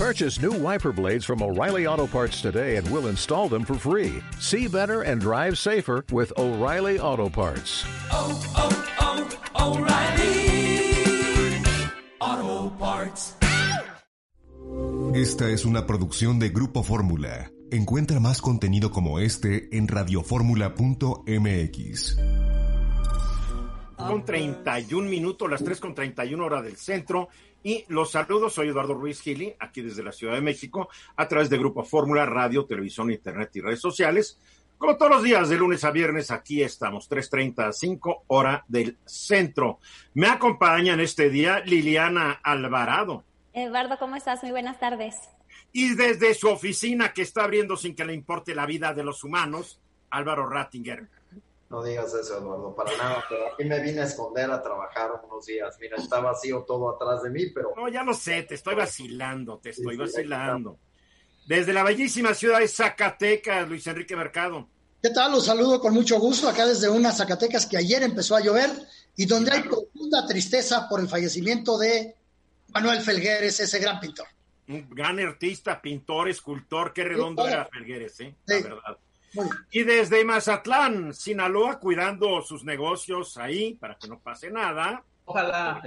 Purchase new wiper blades from O'Reilly Auto Parts today and we'll install them for free. See better and drive safer with O'Reilly Auto Parts. Oh, oh, O'Reilly Auto Parts. Esta es una producción de Grupo Fórmula. Encuentra más contenido como este en radioformula.mx. Con 31 minutos, las 3 con 31 hora del centro. Y los saludos, soy Eduardo Ruiz Gili, aquí desde la Ciudad de México, a través de Grupo Fórmula, Radio, Televisión, Internet y redes sociales. Como todos los días, de lunes a viernes, aquí estamos, 3.30 a 5, hora del centro. Me acompaña en este día Liliana Alvarado. Eduardo, ¿cómo estás? Muy buenas tardes. Y desde su oficina, que está abriendo sin que le importe la vida de los humanos, Álvaro Rattinger. No digas eso, Eduardo, para nada, pero aquí me vine a esconder a trabajar unos días. Mira, está vacío todo atrás de mí, pero... No, ya lo sé, te estoy vacilando, te estoy sí, vacilando. Desde la bellísima ciudad de Zacatecas, Luis Enrique Mercado. ¿Qué tal? Los saludo con mucho gusto acá desde unas Zacatecas que ayer empezó a llover y donde hay profunda tristeza por el fallecimiento de Manuel Felgueres, ese gran pintor. Un gran artista, pintor, escultor, qué redondo sí, era Felgueres, ¿eh? La sí. verdad. Y desde Mazatlán, Sinaloa, cuidando sus negocios ahí para que no pase nada. Ojalá.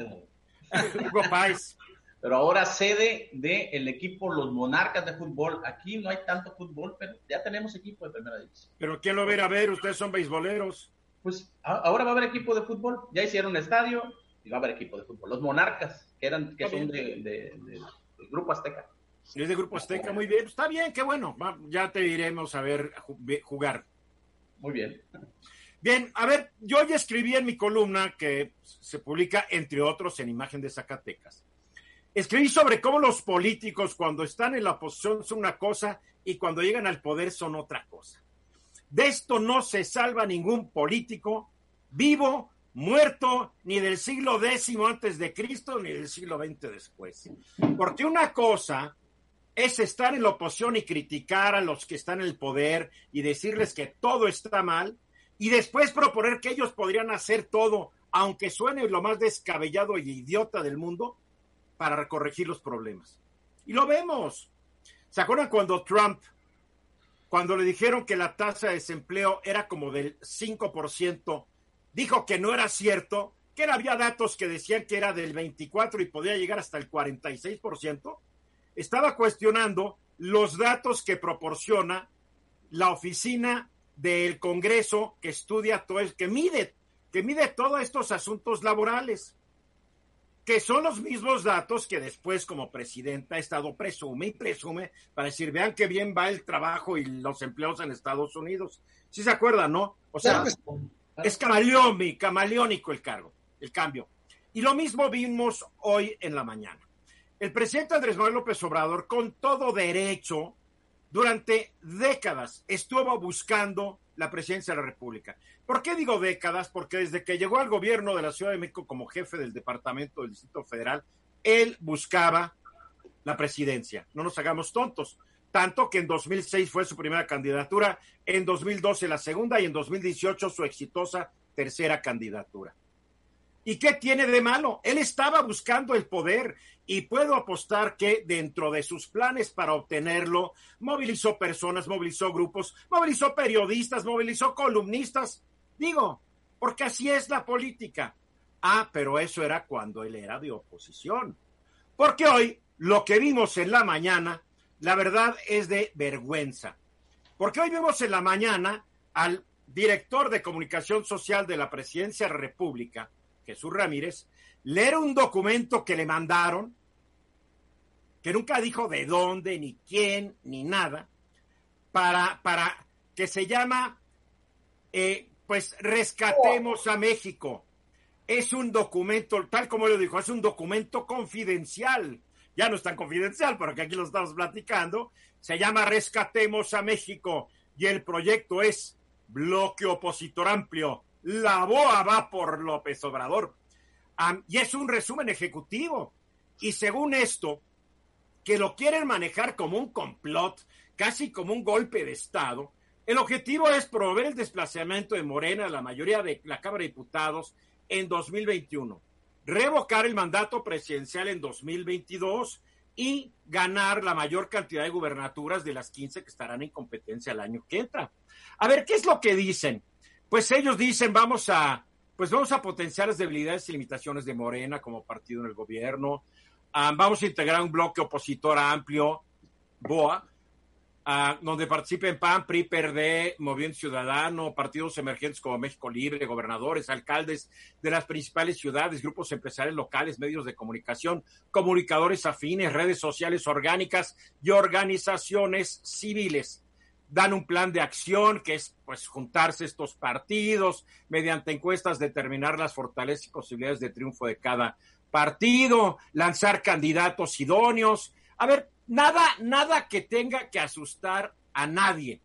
Hugo Páez. Pero ahora sede del el equipo Los Monarcas de fútbol. Aquí no hay tanto fútbol, pero ya tenemos equipo de primera división. ¿Pero quién lo verá a ver? Ustedes son beisboleros. Pues ahora va a haber equipo de fútbol. Ya hicieron un estadio y va a haber equipo de fútbol. Los Monarcas, que, eran, que son de, de, de, del Grupo Azteca. Es de Grupo Azteca, muy bien. Está bien, qué bueno. Ya te iremos a ver jugar. Muy bien. Bien, a ver, yo ya escribí en mi columna que se publica, entre otros, en Imagen de Zacatecas. Escribí sobre cómo los políticos cuando están en la oposición son una cosa y cuando llegan al poder son otra cosa. De esto no se salva ningún político vivo, muerto, ni del siglo X antes de Cristo, ni del siglo XX después. Porque una cosa es estar en la oposición y criticar a los que están en el poder y decirles que todo está mal y después proponer que ellos podrían hacer todo, aunque suene lo más descabellado y idiota del mundo, para corregir los problemas. Y lo vemos. ¿Se acuerdan cuando Trump, cuando le dijeron que la tasa de desempleo era como del 5%, dijo que no era cierto, que había datos que decían que era del 24 y podía llegar hasta el 46%? Estaba cuestionando los datos que proporciona la oficina del Congreso que estudia todo el que mide que mide todos estos asuntos laborales que son los mismos datos que después como presidenta ha estado presume y presume para decir vean qué bien va el trabajo y los empleos en Estados Unidos. Si ¿Sí se acuerdan, ¿no? O sea, es camaleónico, camaleónico el cargo, el cambio. Y lo mismo vimos hoy en la mañana. El presidente Andrés Manuel López Obrador, con todo derecho, durante décadas estuvo buscando la presidencia de la República. ¿Por qué digo décadas? Porque desde que llegó al gobierno de la Ciudad de México como jefe del Departamento del Distrito Federal, él buscaba la presidencia. No nos hagamos tontos. Tanto que en 2006 fue su primera candidatura, en 2012 la segunda y en 2018 su exitosa tercera candidatura. ¿Y qué tiene de malo? Él estaba buscando el poder y puedo apostar que dentro de sus planes para obtenerlo, movilizó personas, movilizó grupos, movilizó periodistas, movilizó columnistas. Digo, porque así es la política. Ah, pero eso era cuando él era de oposición. Porque hoy lo que vimos en la mañana, la verdad es de vergüenza. Porque hoy vimos en la mañana al director de comunicación social de la Presidencia de la República, Jesús Ramírez, leer un documento que le mandaron, que nunca dijo de dónde, ni quién, ni nada, para, para que se llama, eh, pues, Rescatemos a México. Es un documento, tal como lo dijo, es un documento confidencial. Ya no es tan confidencial, porque aquí lo estamos platicando. Se llama Rescatemos a México y el proyecto es Bloque Opositor Amplio la BOA va por López Obrador. Um, y es un resumen ejecutivo. Y según esto, que lo quieren manejar como un complot, casi como un golpe de Estado, el objetivo es promover el desplazamiento de Morena a la mayoría de la Cámara de Diputados en 2021, revocar el mandato presidencial en 2022 y ganar la mayor cantidad de gubernaturas de las 15 que estarán en competencia el año que entra. A ver, ¿qué es lo que dicen? Pues ellos dicen, vamos a, pues vamos a potenciar las debilidades y limitaciones de Morena como partido en el gobierno, ah, vamos a integrar un bloque opositor amplio, BOA, ah, donde participen PAN, PRI, PRD, Movimiento Ciudadano, partidos emergentes como México Libre, gobernadores, alcaldes de las principales ciudades, grupos empresariales locales, medios de comunicación, comunicadores afines, redes sociales orgánicas y organizaciones civiles. Dan un plan de acción que es pues juntarse estos partidos, mediante encuestas determinar las fortalezas y posibilidades de triunfo de cada partido, lanzar candidatos idóneos. A ver, nada, nada que tenga que asustar a nadie.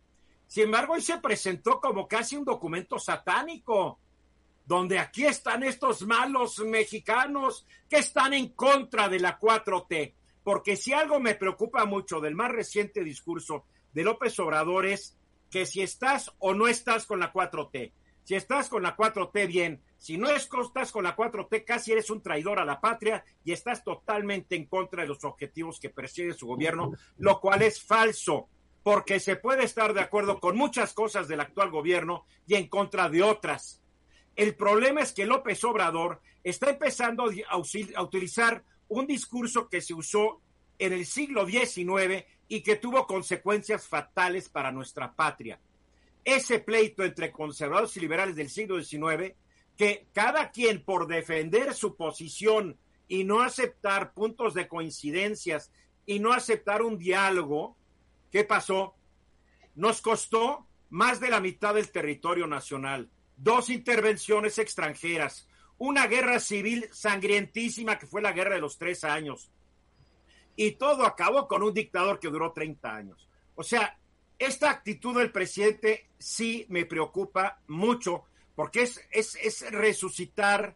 Sin embargo, hoy se presentó como casi un documento satánico, donde aquí están estos malos mexicanos que están en contra de la 4T. Porque si algo me preocupa mucho del más reciente discurso de López Obrador es que si estás o no estás con la 4T. Si estás con la 4T, bien. Si no estás con la 4T, casi eres un traidor a la patria y estás totalmente en contra de los objetivos que persigue su gobierno, lo cual es falso, porque se puede estar de acuerdo con muchas cosas del actual gobierno y en contra de otras. El problema es que López Obrador está empezando a utilizar un discurso que se usó en el siglo XIX y que tuvo consecuencias fatales para nuestra patria. Ese pleito entre conservadores y liberales del siglo XIX, que cada quien por defender su posición y no aceptar puntos de coincidencias y no aceptar un diálogo, ¿qué pasó? Nos costó más de la mitad del territorio nacional, dos intervenciones extranjeras, una guerra civil sangrientísima que fue la guerra de los tres años, y todo acabó con un dictador que duró 30 años. O sea, esta actitud del presidente sí me preocupa mucho porque es, es, resucitar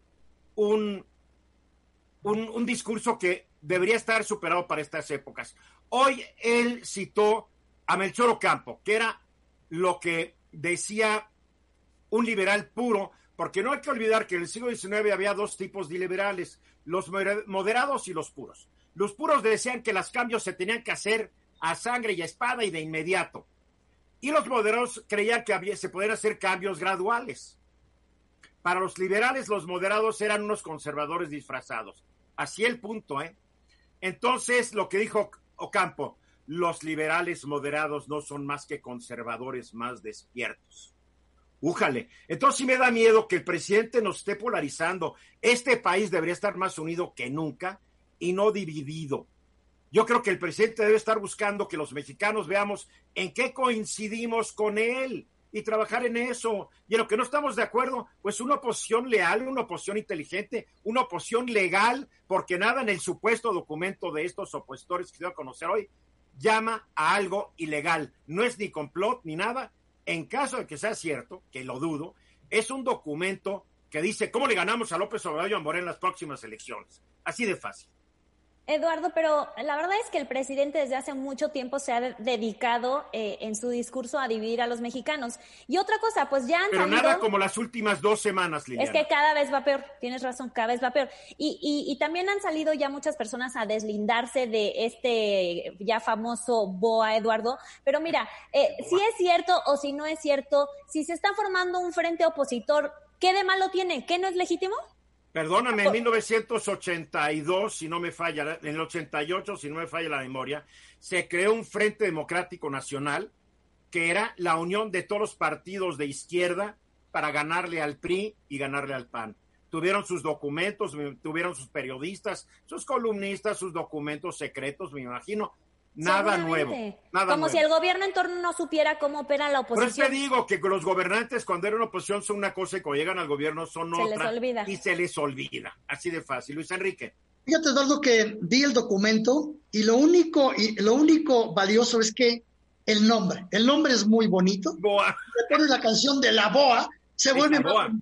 un, un, un, discurso que debería estar superado para estas épocas. Hoy él citó a Melchor Ocampo, que era lo que decía un liberal puro, porque no hay que olvidar que en el siglo XIX había dos tipos de liberales, los moderados y los puros. Los puros decían que los cambios se tenían que hacer a sangre y a espada y de inmediato. Y los moderados creían que se podían hacer cambios graduales. Para los liberales, los moderados eran unos conservadores disfrazados. Así el punto, ¿eh? Entonces, lo que dijo Ocampo, los liberales moderados no son más que conservadores más despiertos. Újale. Entonces sí me da miedo que el presidente nos esté polarizando. Este país debería estar más unido que nunca y no dividido. Yo creo que el presidente debe estar buscando que los mexicanos veamos en qué coincidimos con él y trabajar en eso. Y en lo que no estamos de acuerdo, pues una oposición leal, una oposición inteligente, una oposición legal, porque nada en el supuesto documento de estos opositores que se va a conocer hoy llama a algo ilegal. No es ni complot ni nada. En caso de que sea cierto, que lo dudo, es un documento que dice cómo le ganamos a López Obrador y en las próximas elecciones. Así de fácil. Eduardo, pero la verdad es que el presidente desde hace mucho tiempo se ha dedicado eh, en su discurso a dividir a los mexicanos. Y otra cosa, pues ya han Pero nada como las últimas dos semanas, Liliana. Es que cada vez va peor, tienes razón, cada vez va peor. Y, y, y también han salido ya muchas personas a deslindarse de este ya famoso BOA, Eduardo. Pero mira, eh, si es cierto o si no es cierto, si se está formando un frente opositor, ¿qué de malo tiene? ¿Qué no es legítimo? Perdóname, en 1982, si no me falla, en el 88, si no me falla la memoria, se creó un Frente Democrático Nacional, que era la unión de todos los partidos de izquierda para ganarle al PRI y ganarle al PAN. Tuvieron sus documentos, tuvieron sus periodistas, sus columnistas, sus documentos secretos, me imagino. Nada nuevo. Como si el gobierno en torno no supiera cómo opera la oposición. Por eso te digo que los gobernantes cuando eran oposición son una cosa y cuando llegan al gobierno son otra. Y se les olvida. Así de fácil. Luis Enrique. Fíjate, Eduardo, que vi el documento y lo único, y lo único valioso es que el nombre, el nombre es muy bonito. Boa. Le pones la canción de la boa, se vuelve boa.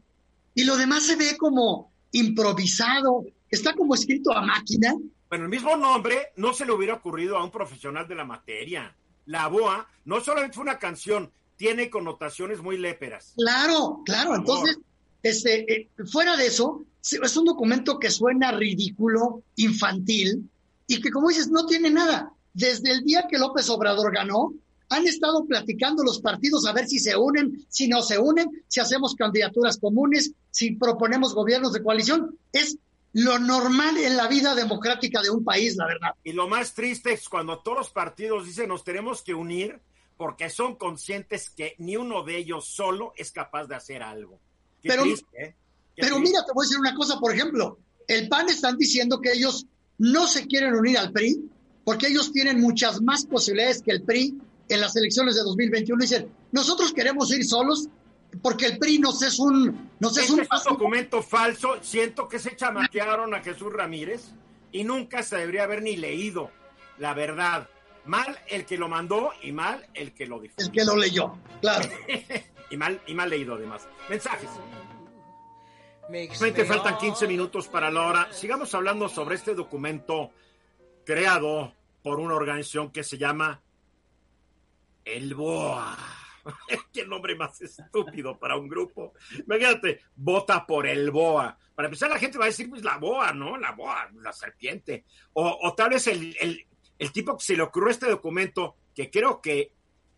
Y lo demás se ve como improvisado, está como escrito a máquina bueno, el mismo nombre no se le hubiera ocurrido a un profesional de la materia. La BOA no solamente fue una canción, tiene connotaciones muy léperas. Claro, claro. Entonces, este, eh, fuera de eso, es un documento que suena ridículo, infantil, y que, como dices, no tiene nada. Desde el día que López Obrador ganó, han estado platicando los partidos a ver si se unen, si no se unen, si hacemos candidaturas comunes, si proponemos gobiernos de coalición. Es lo normal en la vida democrática de un país, la verdad. Y lo más triste es cuando todos los partidos dicen nos tenemos que unir porque son conscientes que ni uno de ellos solo es capaz de hacer algo. Qué pero triste, ¿eh? Pero triste. mira, te voy a decir una cosa, por ejemplo, el PAN están diciendo que ellos no se quieren unir al PRI porque ellos tienen muchas más posibilidades que el PRI en las elecciones de 2021. Dicen, nosotros queremos ir solos porque el PRI nos es un... Nos es Este un es un documento falso. Siento que se chamaquearon a Jesús Ramírez y nunca se debería haber ni leído la verdad. Mal el que lo mandó y mal el que lo difundió. el que lo leyó, claro. y mal y mal leído además. Mensajes. Solamente faltan 15 minutos para la hora. Sigamos hablando sobre este documento creado por una organización que se llama El BOA. Qué nombre más estúpido para un grupo. Imagínate, vota por el BOA. Para empezar, la gente va a decir, pues la BOA, ¿no? La BOA, la serpiente. O, tal vez el, el, el tipo que se le ocurrió este documento, que creo que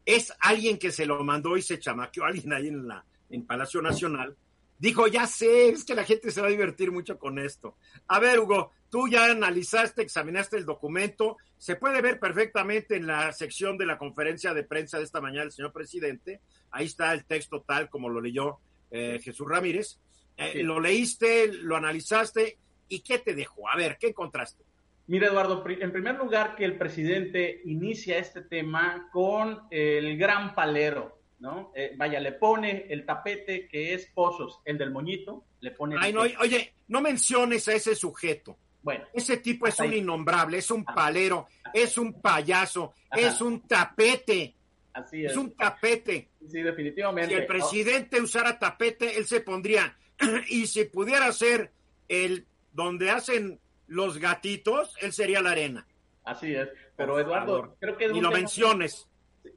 es alguien que se lo mandó y se chamaqueó a alguien ahí en, la, en Palacio Nacional, dijo, ya sé, es que la gente se va a divertir mucho con esto. A ver, Hugo, tú ya analizaste, examinaste el documento, se puede ver perfectamente en la sección de la conferencia de prensa de esta mañana del señor presidente, ahí está el texto tal como lo leyó eh, Jesús Ramírez, eh, Sí. lo leíste, lo analizaste, ¿y qué te dejó? A ver, ¿qué encontraste? Mira, Eduardo, en primer lugar que el presidente inicia este tema con el gran palero, ¿no? Eh, vaya, le pone el tapete que es Pozos, el del moñito, le pone... el- Ay, no, oye, no menciones a ese sujeto. Bueno, Ese tipo es un ahí. innombrable, es un palero, es un payaso, Ajá. es un tapete, así es. es un tapete. Sí, definitivamente. Si el presidente usara tapete, él se pondría. Y si pudiera ser el donde hacen los gatitos, él sería la arena. Así es. Pero Eduardo, creo que Ni lo tema, menciones.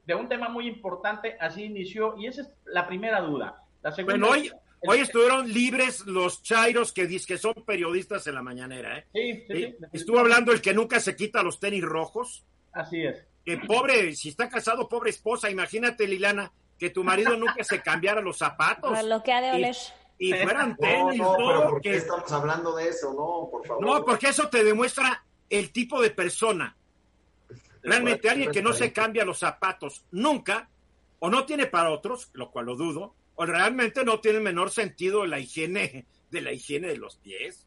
de un tema muy importante, así inició, y esa es la primera duda. La segunda, Bueno, hoy, hoy estuvieron libres los chairos que dicen que son periodistas en la mañanera. ¿eh? Sí, sí, sí, Y definitivamente. Estuvo hablando el que nunca se quita los tenis rojos. Así es. Que pobre, si está casado, pobre esposa. Imagínate, Lilana, que tu marido nunca se cambiara los zapatos. Para lo que ha de Y- oler. Y fueran No, tenis, no, pero ¿no? ¿por qué Que- estamos hablando de eso? No, por favor. No, porque eso te demuestra el tipo de persona. Realmente alguien que no se cambia los zapatos nunca, o no tiene para otros, lo cual lo dudo, o realmente no tiene el menor sentido la higiene de la higiene de los pies.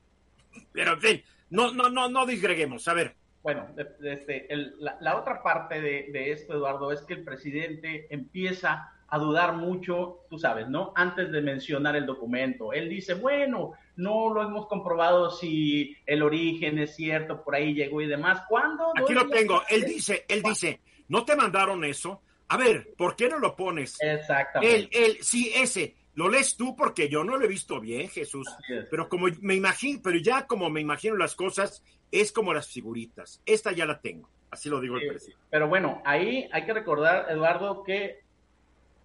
Pero en fin, no, no, no, no disgreguemos. A ver, Bueno, este, el- la, la otra parte de, de esto, Eduardo, es que el presidente empieza a dudar mucho, tú sabes, ¿no? Antes de mencionar el documento. Él dice, bueno, no lo hemos comprobado si el origen es cierto, por ahí llegó y demás. ¿Cuándo? aquí lo tengo. Él dice, él dice, ¿no te mandaron eso? A ver, ¿por qué no lo pones? Exactamente. Él, él, sí, ese. Lo lees tú porque yo no lo he visto bien, Jesús. Pero como me imagino, pero ya como me imagino las cosas, es como las figuritas. Esta ya la tengo. Así lo digo Sí, el presidente. Pero bueno, ahí hay que recordar, Eduardo, que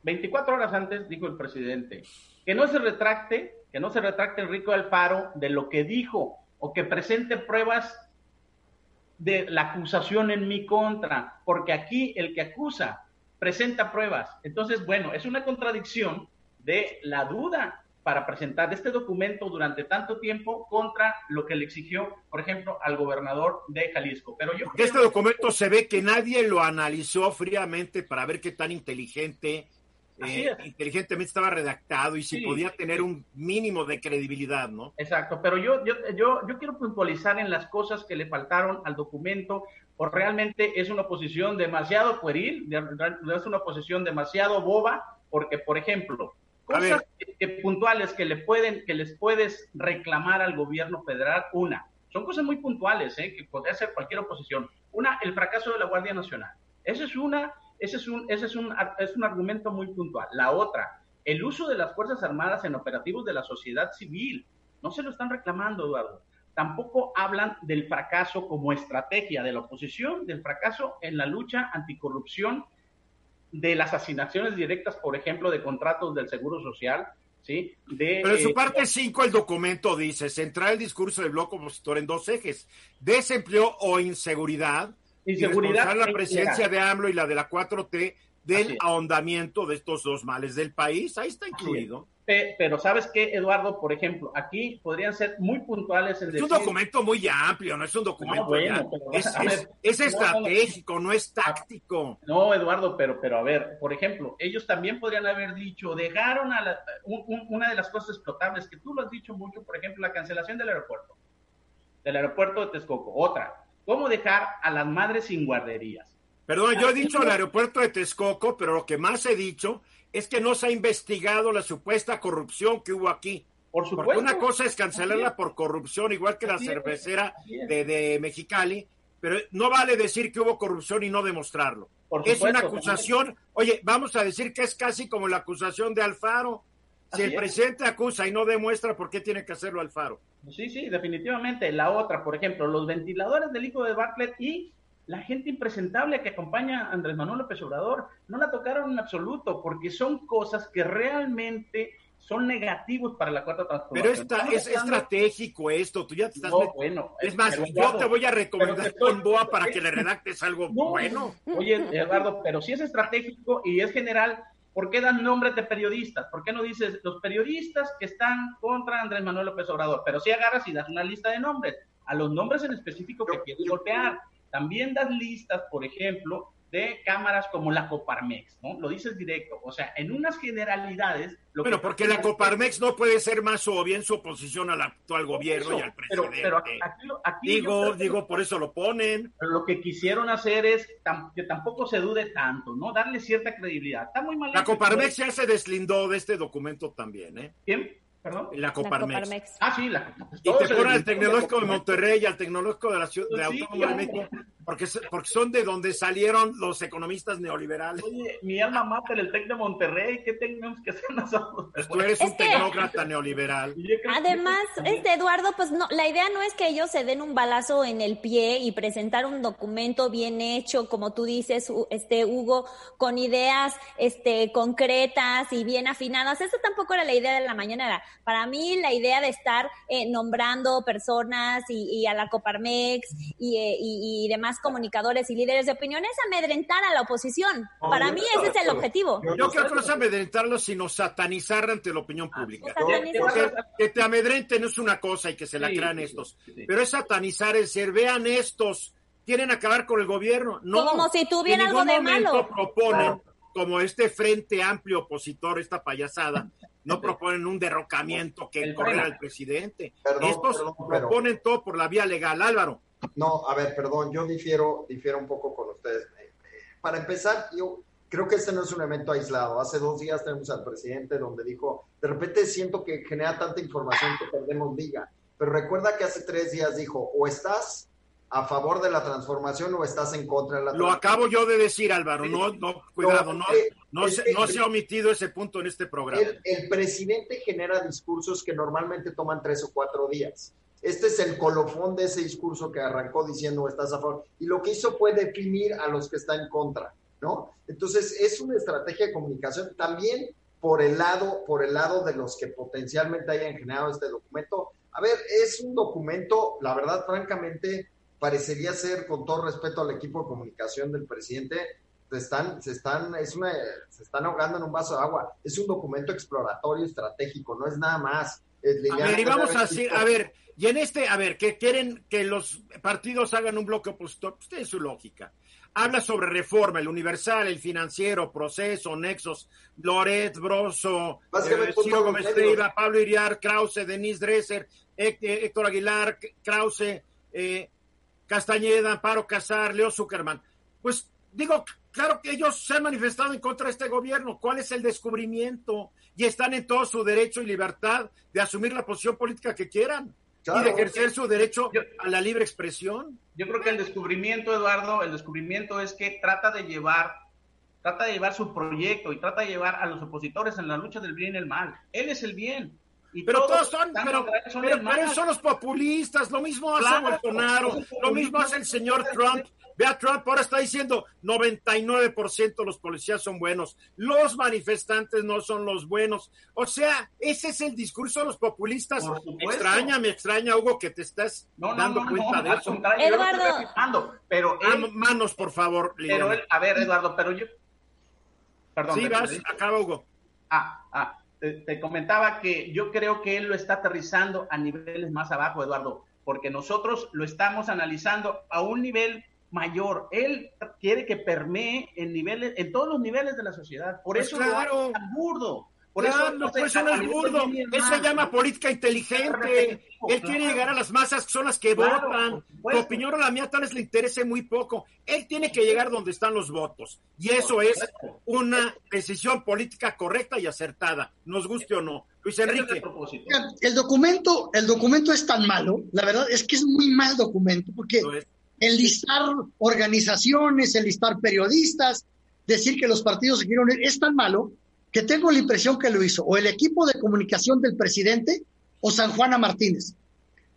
24 horas antes dijo el presidente que no se retracte, que no se retracte Enrico Alfaro de lo que dijo o que presente pruebas de la acusación en mi contra, porque aquí el que acusa presenta pruebas. Entonces, bueno, es una contradicción de la duda para presentar este documento durante tanto tiempo contra lo que le exigió, por ejemplo, al gobernador de Jalisco. Pero yo Porque este documento se ve que nadie lo analizó fríamente para ver qué tan inteligente, eh, inteligentemente estaba redactado y si Sí, podía tener un mínimo de credibilidad, ¿no? Exacto, pero yo, yo, yo, yo quiero puntualizar en las cosas que le faltaron al documento, o realmente es una posición demasiado pueril, es una posición demasiado boba, porque, por ejemplo, cosas que- que puntuales que le pueden, que les puedes reclamar al gobierno federal, una, son cosas muy puntuales, ¿eh? que podría ser cualquier oposición. Una, el fracaso de la Guardia Nacional. Esa es una, ese es un, ese es un, es un argumento muy puntual. La otra, el uso de las Fuerzas Armadas en operativos de la sociedad civil. No se lo están reclamando, Eduardo. Tampoco hablan del fracaso como estrategia de la oposición, del fracaso en la lucha anticorrupción, de las asignaciones directas, por ejemplo, de contratos del Seguro Social. ¿sí? De, Pero en su eh, parte 5 el documento dice, centrar el discurso del bloque opositor en dos ejes, desempleo o inseguridad, Inseguridad y la presidencia de AMLO y la de la 4T del ahondamiento de estos dos males del país. Ahí está es. incluido. Pe- Pero ¿sabes qué, Eduardo? Por ejemplo, aquí podrían ser muy puntuales en Es un decir... documento muy amplio, no es un documento No, bueno, pero, es, a es- ver, es no, no, no. estratégico, no es táctico. No, Eduardo, pero, pero a ver, por ejemplo, ellos también podrían haber dicho, dejaron a la- un- un- una de las cosas explotables que tú lo has dicho mucho, por ejemplo, la cancelación del aeropuerto, del aeropuerto de Texcoco. Otra, ¿cómo dejar a las madres sin guarderías? Perdón, yo he dicho el aeropuerto de Texcoco, pero lo que más he dicho es que no se ha investigado la supuesta corrupción que hubo aquí. Por Porque supuesto. una cosa es cancelarla por corrupción, igual que la cervecera de, de Mexicali, pero no vale decir que hubo corrupción y no demostrarlo. Por es una acusación, oye, vamos a decir que es casi como la acusación de Alfaro. Si el es. presidente acusa y no demuestra, ¿por qué tiene que hacerlo Alfaro? Sí, sí, definitivamente. La otra, por ejemplo, los ventiladores del hijo de Bartlett y la gente impresentable que acompaña a Andrés Manuel López Obrador no la tocaron en absoluto, porque son cosas que realmente son negativos para la cuarta transformación. Pero esta, es estratégico esto, tú ya te estás No, bueno. Es más, yo Eduardo, te voy a recomendar estoy- con Boa para que le redactes algo No, bueno. Oye, Eduardo, pero si es estratégico y es general, ¿por qué dan nombres de periodistas? ¿Por qué no dices los periodistas que están contra Andrés Manuel López Obrador? Pero si agarras y das una lista de nombres, a los nombres en específico que quieres golpear. También das listas, por ejemplo, de cámaras como la Coparmex, ¿no? Lo dices directo. O sea, en unas generalidades... Lo Bueno, que- porque la Coparmex no puede ser más obvia en su oposición al actual gobierno Eso, y al pero, presidente. pero aquí, aquí digo, digo, por eso lo ponen. Pero lo que quisieron hacer es tam- que tampoco se dude tanto, ¿no? Darle cierta credibilidad. Está muy mal. La Coparmex ya se deslindó de este documento también, ¿eh? ¿Quién? Perdón. La La Coparmex. Coparmex. Ah, sí, la pues, Y te ponen al tecnológico de Coparmex. Monterrey y al tecnológico de la ciudad de Sí, Autónoma de. México, porque, se- porque son de donde salieron los economistas neoliberales. Oye, mi alma mater, el TEC de Monterrey, ¿qué tenemos que hacer nosotros? Pues tú eres Es un que- tecnócrata neoliberal. Que- Además, este Eduardo, pues no, la idea no es que ellos se den un balazo en el pie y presentar un documento bien hecho, como tú dices, U- este Hugo, con ideas este concretas y bien afinadas. Eso tampoco era la idea de la mañana. Para mí, la idea de estar eh, nombrando personas y, y a la Coparmex y, eh, y- y demás comunicadores y líderes de opinión es amedrentar a la oposición. No, Para mí ese es el objetivo. yo- Yo creo que no es amedrentarlos, sino satanizar ante la opinión pública. satanizar. Porque que te amedrenten es una cosa y que se la Sí, crean sí, estos. sí. Pero es satanizar, es decir, vean estos, quieren acabar con el gobierno. No, Como si tuviera en algo de malo. proponen, como este frente amplio opositor, esta payasada, no proponen un derrocamiento que El frena. al presidente. Perdón, estos perdón, pero- proponen todo por la vía legal, Álvaro. No, a ver, perdón, yo difiero, difiero un poco con ustedes. Eh, eh, Para empezar, yo creo que este no es un evento aislado. Hace dos días tenemos al presidente donde dijo, de repente siento que genera tanta información que perdemos liga. Pero recuerda que hace tres días dijo, o estás a favor de la transformación o estás en contra de la Lo transformación. acabo yo de decir, Álvaro. No, no, cuidado, no, eh, no, se, no se ha omitido ese punto en este programa. El, el presidente genera discursos que normalmente toman tres o cuatro días. Este es el colofón de ese discurso que arrancó diciendo estás a favor. Y lo que hizo fue definir a los que están en contra, ¿no? Entonces, es una estrategia de comunicación también por el lado, por el lado de los que potencialmente hayan generado este documento. A ver, es un documento, la verdad, francamente, parecería ser, con todo respeto al equipo de comunicación del presidente, se están, se están, es una, se están ahogando en un vaso de agua. Es un documento exploratorio estratégico, no es nada más. Es A ver, y vamos a dijo, a ver, y en este, a ver, que quieren que los partidos hagan un bloque opositor, pues tiene su lógica. Habla sobre reforma, el universal, el financiero, proceso, nexos, Loret, Broso, eh, Ciro Gómez Pablo Iriar, Krause, Denise Dresser, eh, Héctor Aguilar, Krause, eh, Castañeda, Amparo Casar, Leo Zuckerman. Pues digo, claro que ellos se han manifestado en contra de este gobierno. ¿Cuál es el descubrimiento? Y están en todo su derecho y libertad de asumir la posición política que quieran y de Claro. ejercer su derecho Yo- a la libre expresión. Yo creo que el descubrimiento, Eduardo, el descubrimiento es que trata de llevar, trata de llevar su proyecto y trata de llevar a los opositores en la lucha del bien y el mal. Él es el bien. Y Pero todos son, pero, son pero- son los populistas, lo mismo hace Claro, Bolsonaro, lo mismo hace el señor Trump, Ve a Trump, ahora está diciendo 99% los policías son buenos, los manifestantes no son los buenos. O sea, ese es el discurso de los populistas. Por Me supuesto. extraña, me extraña, Hugo, que te estás No, dando no, cuenta no, de eso. contrario, yo lo estoy Eduardo. pero Ah, él, manos, por favor, pero él, a ver, Eduardo, pero yo, perdón. Sí, ¿me vas, acaba, Hugo. Ah, ah, te, te comentaba que yo creo que él lo está aterrizando a niveles más abajo, Eduardo, porque nosotros lo estamos analizando a un nivel mayor. Él quiere que permee en niveles, en todos los niveles de la sociedad. Por Pues eso claro. lo hace tan burdo. Por Claro, eso, no por eso no es burdo. Eso se llama política inteligente. Él quiere claro. llegar a las masas que son las que Claro, votan. Tu opinión o la mía tal vez le interese muy poco. Él tiene que llegar donde están los votos. Y eso es una decisión política correcta y acertada, nos guste o no. Luis es Enrique. El documento, el documento es tan malo, la verdad es que es muy mal documento, porque es. Enlistar organizaciones, enlistar periodistas, decir que los partidos se quieren unir, es tan malo que tengo la impresión que lo hizo o el equipo de comunicación del presidente o San Juana Martínez.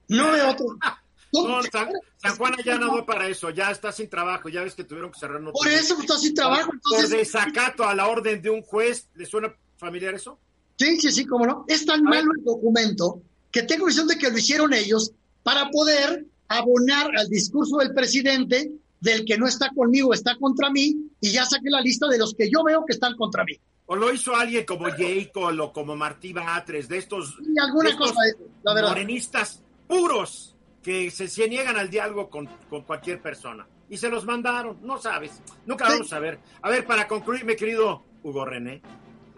No veo otro. No, San, San Juan ya no para eso, ya está sin trabajo, ya ves que tuvieron que cerrar Por eso está sin trabajo. Por Entonces, desacato a la orden de un juez, ¿le suena familiar eso? sí, sí, sí, cómo no. Es tan malo el documento que tengo la impresión de que lo hicieron ellos para poder abonar al discurso del presidente del que no está conmigo, está contra mí, y ya saqué la lista de los que yo veo que están contra mí. ¿O lo hizo alguien como Jacob o como Martí Batres, de estos Y alguna Estos cosa, de la verdad. morenistas puros que se, se niegan al diálogo con, con cualquier persona? Y se los mandaron, no sabes, nunca Sí. vamos a ver. A ver, para concluir, mi querido Hugo René,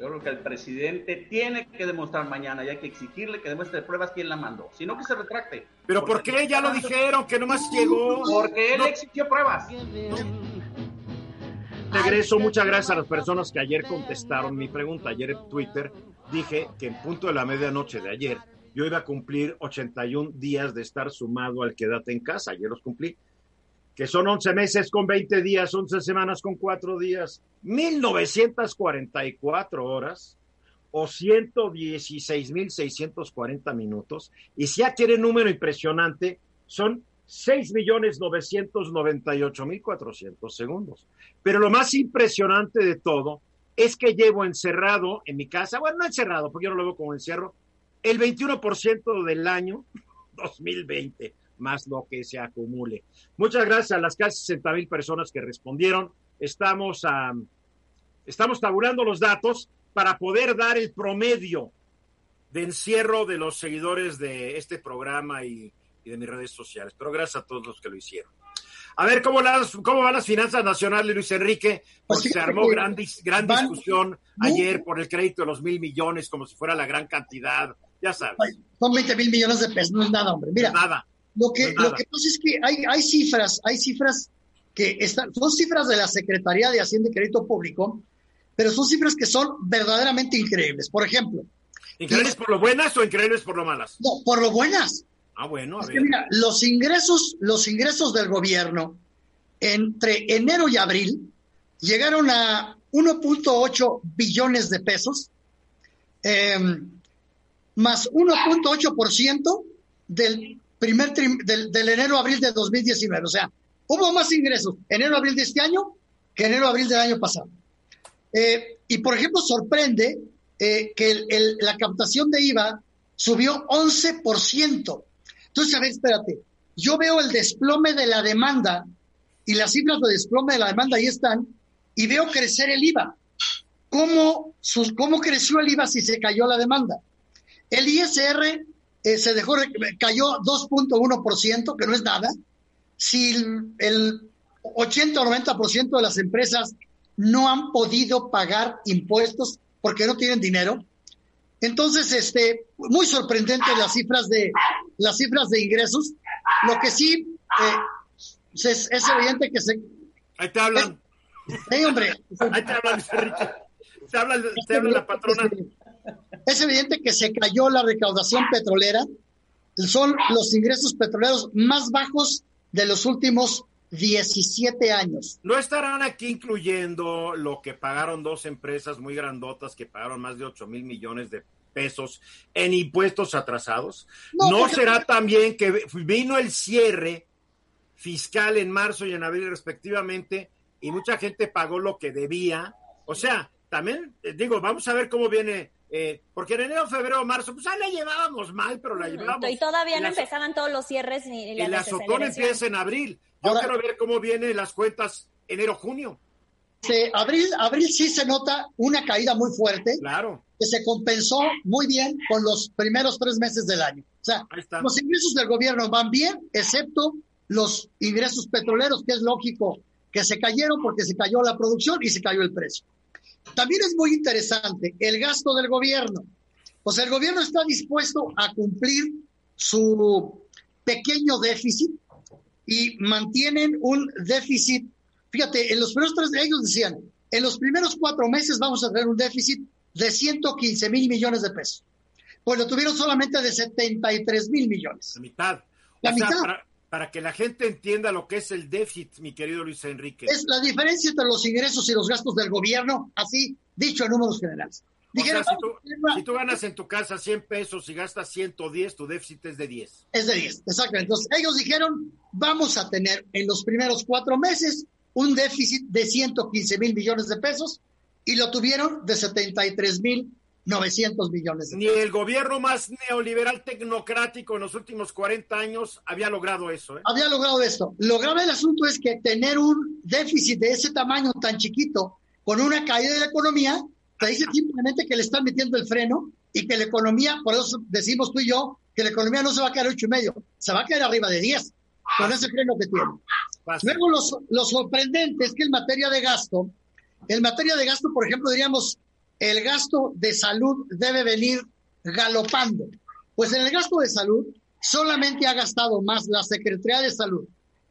Yo creo que el presidente tiene que demostrar mañana y hay que exigirle que demuestre pruebas quién la mandó. Si no, que se retracte. ¿pero por Porque- qué? Ya lo dijeron, que nomás llegó. Porque él No. exigió pruebas. Regreso, muchas gracias a las personas que ayer contestaron mi pregunta. Ayer en Twitter dije que en punto de la medianoche de ayer yo iba a cumplir 81 días de estar sumado al Quédate en casa. Ayer los cumplí. Que son 11 meses con 20 días, 11 semanas con 4 días, 1944 horas o 116.640 minutos. Y si ya quiere número impresionante, son 6.998.400 segundos. Pero lo más impresionante de todo es que llevo encerrado en mi casa, bueno, no encerrado, porque yo no lo veo como encierro, el 21% del año 2020, más lo que se acumule. Muchas gracias a las casi 60 mil personas que respondieron. Estamos, a, estamos tabulando los datos para poder dar el promedio de encierro de los seguidores de este programa y, y de mis redes sociales. Pero gracias a todos los que lo hicieron. A ver cómo, las, cómo van las finanzas nacionales, Luis Enrique, porque Pues se armó gran, gran van- discusión ayer por el crédito de los mil millones, como si fuera la gran cantidad. Ya sabes, Son 20 mil millones de pesos, no es nada, hombre. Mira, nada. Lo que, no lo que pasa es que hay, hay cifras, hay cifras que están, son cifras de la Secretaría de Hacienda y Crédito Público, pero son cifras que son verdaderamente increíbles. Por ejemplo, ¿Increíbles por lo buenas o increíbles por lo malas? no, por lo buenas. Ah, bueno, a Es que ver. mira, los ingresos, los ingresos del gobierno entre enero y abril llegaron a 1.8 billones de pesos, eh, más 1.8% del primer del, del enero-abril de 2019. O sea, hubo más ingresos enero-abril de este año que enero-abril del año pasado. Eh, y por ejemplo, sorprende eh, que el- el- la captación de IVA subió 11%. Entonces, a ver, espérate. Yo veo el desplome de la demanda y las cifras de desplome de la demanda ahí están y veo crecer el IVA. ¿Cómo, sus, cómo creció el IVA si se cayó la demanda? El ISR eh, se dejó, cayó 2.1%, que no es nada. Si el, el 80 o 90% de las empresas no han podido pagar impuestos porque no tienen dinero, entonces, este, muy sorprendente las cifras de las cifras de ingresos. Lo que sí eh, es, es evidente que se, Ahí te hablan, hey, hombre, ahí te hablan, Luis Enrique. Te habla, te habla la patrona. Es evidente que se cayó la recaudación petrolera. Son los ingresos petroleros más bajos de los últimos 17 años. No estarán aquí incluyendo lo que pagaron dos empresas muy grandotas que pagaron más de 8 mil millones de pesos en impuestos atrasados. No, ¿No porque- será también que vino el cierre fiscal en marzo y en abril respectivamente, y mucha gente pagó lo que debía. O sea, también eh, digo, vamos a ver cómo viene, eh, porque en enero, febrero, marzo, pues ah, la llevábamos mal, pero la llevábamos. Y todavía no empezaban todos los cierres ni, la la azotón empieza en abril. Yo Ahora- quiero ver cómo vienen las cuentas enero, junio. Este, abril, abril sí se nota una caída muy fuerte Claro, que se compensó muy bien con los primeros tres meses del año. O sea, los ingresos del gobierno van bien, excepto los ingresos petroleros, que es lógico que se cayeron porque se cayó la producción y se cayó el precio. También es muy interesante el gasto del gobierno. O sea, el gobierno está dispuesto a cumplir su pequeño déficit y mantienen un déficit. Fíjate, en los primeros tres, ellos decían, en los primeros cuatro meses vamos a tener un déficit de 115 mil millones de pesos. Pues lo tuvieron solamente de 73 mil millones. La mitad. La o sea, mitad. Para, para que la gente entienda lo que es el déficit, mi querido Luis Enrique. Es la diferencia entre los ingresos y los gastos del gobierno, así dicho en números generales. O sea, Dijeron, si, tú, si ganas en tu casa 100 pesos y gastas 110, tu déficit es de 10. Es de 10, exacto. Entonces, ellos dijeron, vamos a tener en los primeros cuatro meses un déficit de 115 mil millones de pesos y lo tuvieron de 73 mil 900 millones de Ni el gobierno más neoliberal tecnocrático en los últimos 40 años había logrado eso. ¿eh? Había logrado esto. Lo grave del asunto es que tener un déficit de ese tamaño tan chiquito con una caída de la economía, te dice simplemente que le están metiendo el freno y que la economía, por eso decimos tú y yo, que la economía no se va a caer ocho y medio, se va a caer arriba de 10 con ese freno que tiene. Luego, lo, lo sorprendente es que en materia de gasto, en materia de gasto, por ejemplo, diríamos, el gasto de salud debe venir galopando. Pues en el gasto de salud solamente ha gastado más la Secretaría de Salud,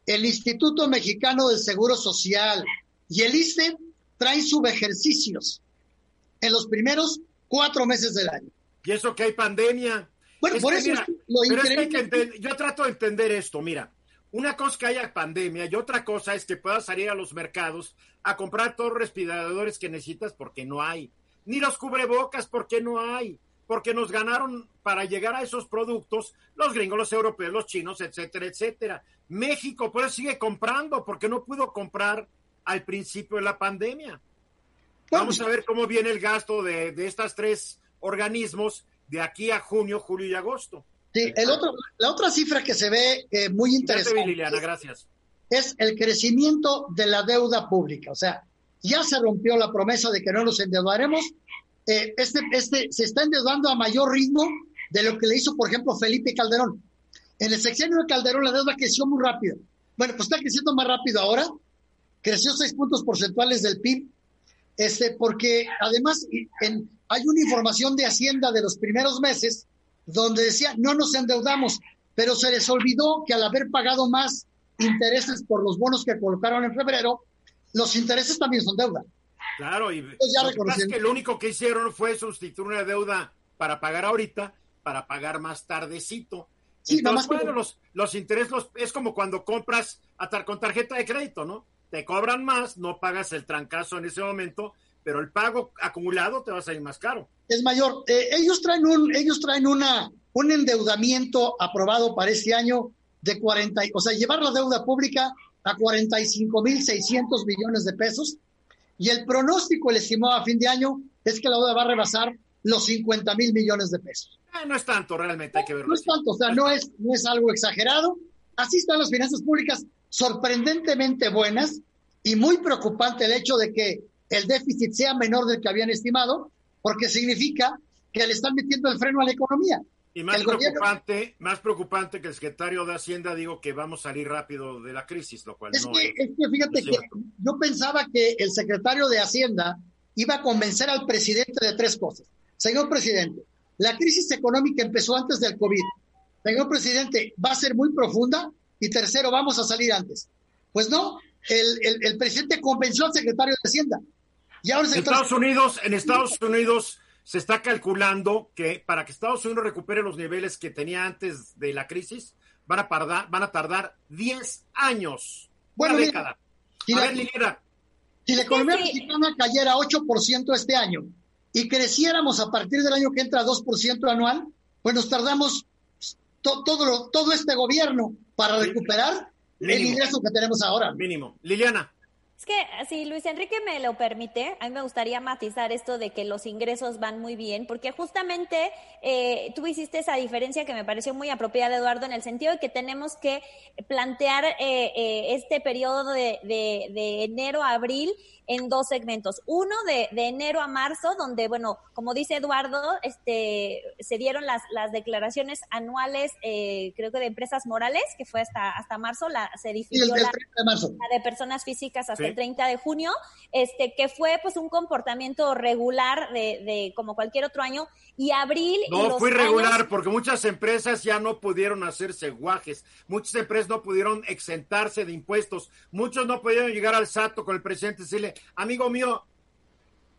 el Instituto Mexicano del Seguro Social y el ISTE traen subejercicios en los primeros cuatro meses del año. Y eso que hay pandemia. Bueno, Es por eso mira, es lo pero es que hay yo trato de entender esto, mira, una cosa que haya pandemia y otra cosa es que puedas salir a los mercados a comprar todos los respiradores que necesitas porque no hay, ni los cubrebocas porque no hay, porque nos ganaron para llegar a esos productos los gringos, los europeos, los chinos, etcétera, etcétera. México pues sigue comprando porque no pudo comprar al principio de la pandemia. Vamos a ver cómo viene el gasto de, de estas tres organismos de aquí a junio, julio y agosto. Sí, el otro, la otra cifra que se ve eh, muy vi, interesante Liliana, gracias. es el crecimiento de la deuda pública. O sea, ya se rompió la promesa de que no nos endeudaremos. Eh, este, este se está endeudando a mayor ritmo de lo que le hizo, por ejemplo, Felipe Calderón. En el sexenio de Calderón la deuda creció muy rápido. Bueno, pues está creciendo más rápido ahora. Creció seis puntos porcentuales del PIB. Este, porque además hay una información de Hacienda de los primeros meses donde decía no nos endeudamos, pero se les olvidó que al haber pagado más intereses por los bonos que colocaron en febrero, los intereses también son deuda. Claro, y ya lo que lo único que hicieron fue sustituir una deuda para pagar ahorita, para pagar más tardecito. Sí, Entonces, que- bueno, los, los intereses los, es como cuando compras a tar- con tarjeta de crédito, ¿no? Te cobran más, no pagas el trancazo en ese momento, pero el pago acumulado te va a salir más caro. es mayor. Eh, ellos traen un, ellos traen una, un endeudamiento aprobado para este año de 40, y- o sea, llevar la deuda pública a 45.600 millones de pesos. Y el pronóstico, el estimado a fin de año, es que la deuda va a rebasar los 50 mil millones de pesos. Eh, no es tanto realmente, hay que verlo. No es tanto, o sea, no es, no es algo exagerado. Así están las finanzas públicas sorprendentemente buenas y muy preocupante el hecho de que el déficit sea menor del que habían estimado, porque significa que le están metiendo el freno a la economía. Y más el gobierno- preocupante, más preocupante que el secretario de Hacienda digo que vamos a salir rápido de la crisis, lo cual Es no que, es. es que fíjate Sí. que yo pensaba que el secretario de Hacienda iba a convencer al presidente de tres cosas. Señor presidente, la crisis económica empezó antes del COVID. Señor presidente, va a ser muy profunda. Y tercero, vamos a salir antes. Pues no, el, el- el presidente convenció al secretario de Hacienda. Y ahora el En secretario Estados Unidos, en Estados Unidos se está calculando que para que Estados Unidos recupere los niveles que tenía antes de la crisis, van a tardar, van a tardar 10 años. Bueno, una mira, década. si a la- ver, Liliana, Si la economía Sí. mexicana cayera 8% este año y creciéramos a partir del año que entra 2% anual, pues nos tardamos to- todo, lo- todo este gobierno para recuperar el ingreso que tenemos ahora. Mínimo. Liliana. Es que si Luis Enrique me lo permite, a mí me gustaría matizar esto de que los ingresos van muy bien, porque justamente eh, tú hiciste esa diferencia que me pareció muy apropiada, Eduardo, en el sentido de que tenemos que plantear eh, eh, este periodo de, de, de enero a abril en dos segmentos. Uno de, de, enero a marzo, donde, bueno, como dice Eduardo, este, se dieron las, las declaraciones anuales, eh, creo que de empresas morales, que fue hasta, hasta marzo, la, se difirió Sí, la, 30 de marzo. la de personas físicas hasta Sí. el 30 de junio, este, que fue pues un comportamiento regular de, de como cualquier otro año, y abril y No los fue irregular años- porque muchas empresas ya no pudieron hacerse guajes, muchas empresas no pudieron exentarse de impuestos, muchos no pudieron llegar al SATO con el presidente y decirle, amigo mío,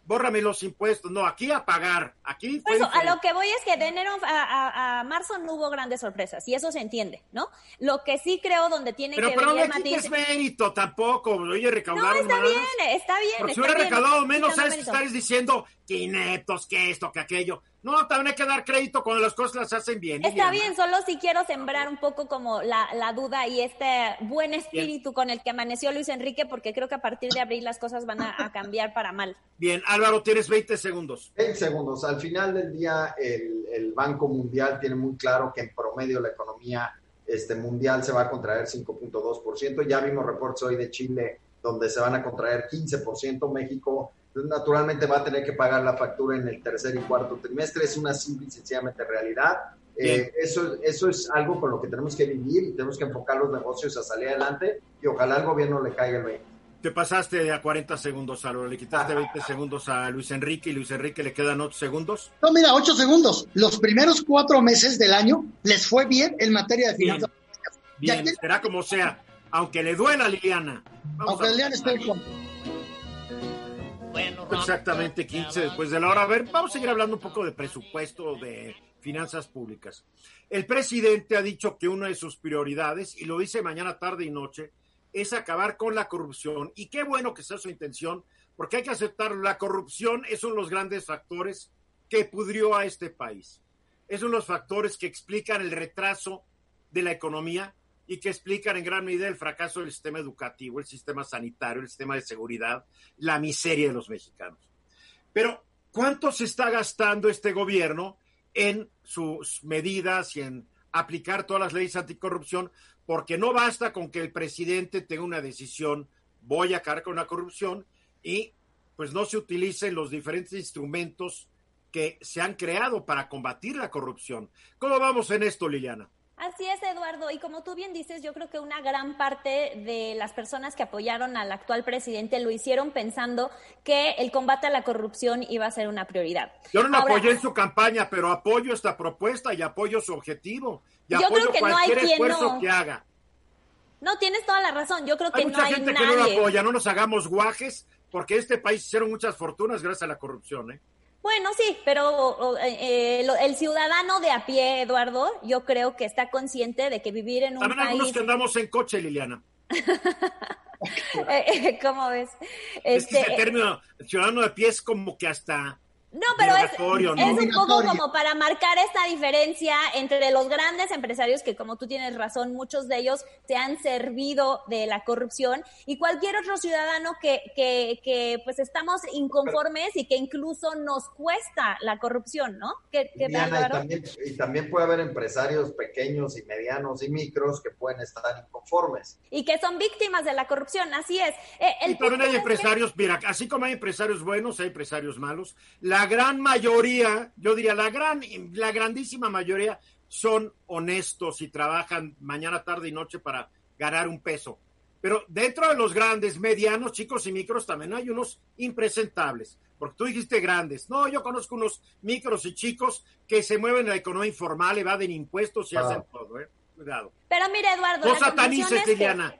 bórrame los impuestos. No, aquí a pagar, aquí eso, a lo que voy es que de enero a, a- a marzo no hubo grandes sorpresas, y eso se entiende, ¿no? Lo que sí creo donde tiene Pero, que pero no venir le el quites matiz... mérito tampoco, oye, No, recaudaron está más. bien, está bien. Porque si está hubiera bien, recaudado no menos, ¿sabes? Estás diciendo que ineptos, que esto, que aquello. No, también hay que dar crédito cuando las cosas las hacen bien. Está bien, solo si quiero sembrar un poco como la, la duda y este buen espíritu con el que amaneció Luis Enrique, porque creo que a partir de abril las cosas van a, a cambiar para mal. Bien, Álvaro, tienes 20 segundos. 20 segundos. Al final del día, el, el Banco Mundial tiene muy claro que en promedio la economía este, mundial se va a contraer 5.2%. Ya vimos reportes hoy de Chile donde se van a contraer 15%. México naturalmente va a tener que pagar la factura en el tercer y cuarto trimestre. Es una simple y sencillamente realidad. Eh, eso, eso es algo con lo que tenemos que vivir y tenemos que enfocar los negocios a salir adelante y ojalá al gobierno le caiga el 20. Te pasaste a 40 segundos, Álvaro. Le quitaste 20 segundos a Luis Enrique y Luis Enrique le quedan 8 segundos. No, mira, ocho segundos. Los primeros cuatro meses del año les fue bien en materia de finanzas. Bien, será como sea. Aunque le duela a Liliana. Vamos Aunque a- el día esté con... Exactamente 15 después de la hora. A ver, vamos a seguir hablando un poco de presupuesto, de finanzas públicas. El presidente ha dicho que una de sus prioridades, y lo dice mañana, tarde y noche, es acabar con la corrupción. Y qué bueno que sea su intención, porque hay que aceptar, la corrupción es uno de los grandes factores que pudrió a este país. Es uno de los factores que explican el retraso de la economía y que explican en gran medida el fracaso del sistema educativo, el sistema sanitario, el sistema de seguridad, la miseria de los mexicanos. Pero, ¿cuánto se está gastando este gobierno en sus medidas y en aplicar todas las leyes anticorrupción? Porque no basta con que el presidente tenga una decisión, voy a acabar con la corrupción, y pues no se utilicen los diferentes instrumentos que se han creado para combatir la corrupción. ¿Cómo vamos en esto, Liliana? Así es, Eduardo. Y como tú bien dices, yo creo que una gran parte de las personas que apoyaron al actual presidente lo hicieron pensando que el combate a la corrupción iba a ser una prioridad. Yo no lo Ahora, apoyé en su campaña, pero apoyo esta propuesta y apoyo su objetivo. Y Yo apoyo creo que no hay cualquier quien no. que haga. No, tienes toda la razón. Yo creo que Hay no mucha hay gente que no lo apoya, no nos hagamos guajes, porque este país hicieron muchas fortunas gracias a la corrupción. ¿eh? Bueno, sí, pero eh, eh, el ciudadano de a pie, Eduardo, yo creo que está consciente de que vivir en un También algunos país, que andamos en coche, Liliana. Eh, eh, ¿cómo ves? Es que Este, ese término ciudadano de pie es como que hasta No, pero es, Obligatorio, ¿no? es un poco como para marcar esta diferencia entre los grandes empresarios que, como tú tienes razón, muchos de ellos se han servido de la corrupción y cualquier otro ciudadano que, que, que pues estamos inconformes y que incluso nos cuesta la corrupción, ¿no? ¿Qué, qué tal, Diana, y, también, y también puede haber empresarios pequeños y medianos y micros que pueden estar inconformes. Y que son víctimas de la corrupción, así es. Eh, el Y también hay que- empresarios, mira, así como hay empresarios buenos, hay empresarios malos. La gran mayoría, yo diría, la gran, la grandísima mayoría son honestos y trabajan mañana, tarde y noche para ganar un peso. Pero dentro de los grandes, medianos, chicos y micros, también hay unos impresentables. Porque tú dijiste grandes. No, yo conozco unos micros y chicos que se mueven en la economía informal, evaden impuestos y Ah. hacen todo, ¿eh? Cuidado. Pero mire, Eduardo, No la satanices, es que Liliana.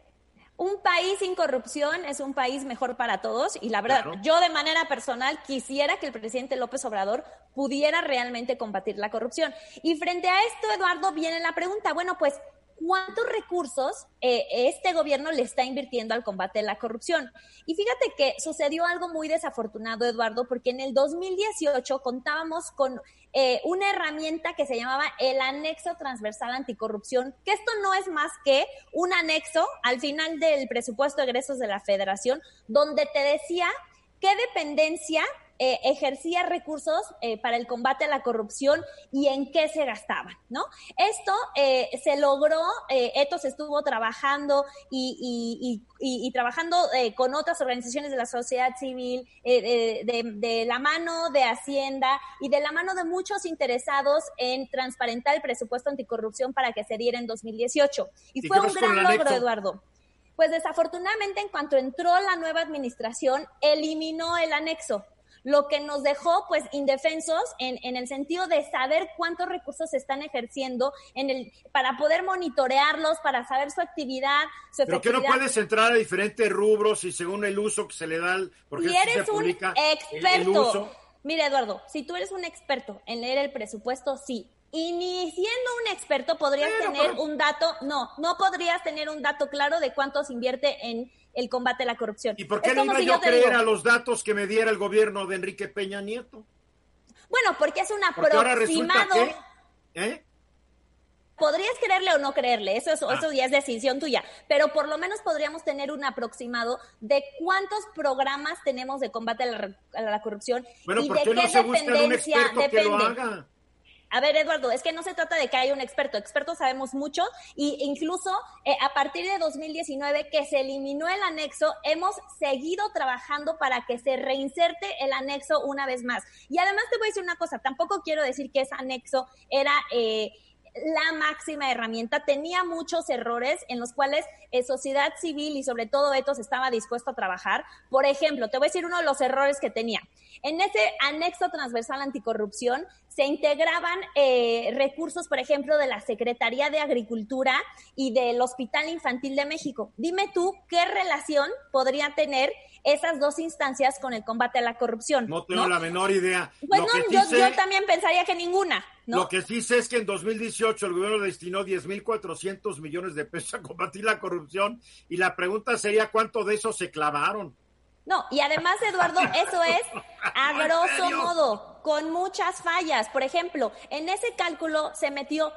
Un país sin corrupción es un país mejor para todos y la verdad, Claro. yo de manera personal quisiera que el presidente López Obrador pudiera realmente combatir la corrupción. Y frente a esto, Eduardo, viene la pregunta, bueno, pues, cuántos recursos eh, este gobierno le está invirtiendo al combate de la corrupción. Y fíjate que sucedió algo muy desafortunado, Eduardo, porque en el 2018 contábamos con eh, una herramienta que se llamaba el anexo transversal anticorrupción, que esto no es más que un anexo al final del presupuesto de egresos de la federación, donde te decía qué dependencia eh, ejercía recursos eh, para el combate a la corrupción y en qué se gastaban, ¿no? Esto eh, se logró, Etos estuvo trabajando y, trabajando con otras organizaciones de la sociedad civil, de, la mano de Hacienda y de la mano de muchos interesados en transparentar el presupuesto anticorrupción para que se diera en 2018. Y, fue un gran logro, Eduardo. Pues desafortunadamente en cuanto entró la nueva administración, eliminó el anexo lo que nos dejó pues indefensos en, en el sentido de saber cuántos recursos se están ejerciendo en el, para poder monitorearlos, para saber su actividad, su ¿Pero que no puedes entrar a diferentes rubros y según el uso que se le da? Porque si eres un experto, mire Eduardo, si tú eres un experto en leer el presupuesto, sí, y ni siendo un experto podrías tener un dato, no, no podrías tener un dato claro de cuánto se invierte en el combate a la corrupción. ¿Y por qué no iba yo a creer a los datos que me diera el gobierno de Enrique Peña Nieto? Bueno, porque es un aproximado. ¿eh? Podrías creerle o no creerle, eso, eso, eso, ah. ya es decisión tuya, pero por lo menos podríamos tener un aproximado de cuántos programas tenemos de combate a la, corrupción bueno, y de qué, no se dependencia un depende. Que lo haga. A ver, Eduardo, es que no se trata de que haya un experto. Expertos sabemos mucho y incluso eh, a partir de 2019 que se eliminó el anexo, hemos seguido trabajando para que se reinserte el anexo una vez más. Y además te voy a decir una cosa, tampoco quiero decir que ese anexo era... Eh, la máxima herramienta, tenía muchos errores en los cuales eh, sociedad civil y sobre todo Etos estaba dispuesto a trabajar. Por ejemplo, te voy a decir uno de los errores que tenía. En ese anexo transversal anticorrupción se integraban eh, recursos, por ejemplo, de la Secretaría de Agricultura y del Hospital Infantil de México. Dime tú qué relación podría tener esas dos instancias con el combate a la corrupción. No tengo la menor idea. Pues yo, también pensaría que ninguna. Lo que sí sé es que en 2018 el gobierno destinó 10.400 millones de pesos a combatir la corrupción y la pregunta sería cuánto de eso se clavaron. No, y además, Eduardo, eso es a grosso modo, con muchas fallas. Por ejemplo, en ese cálculo se metió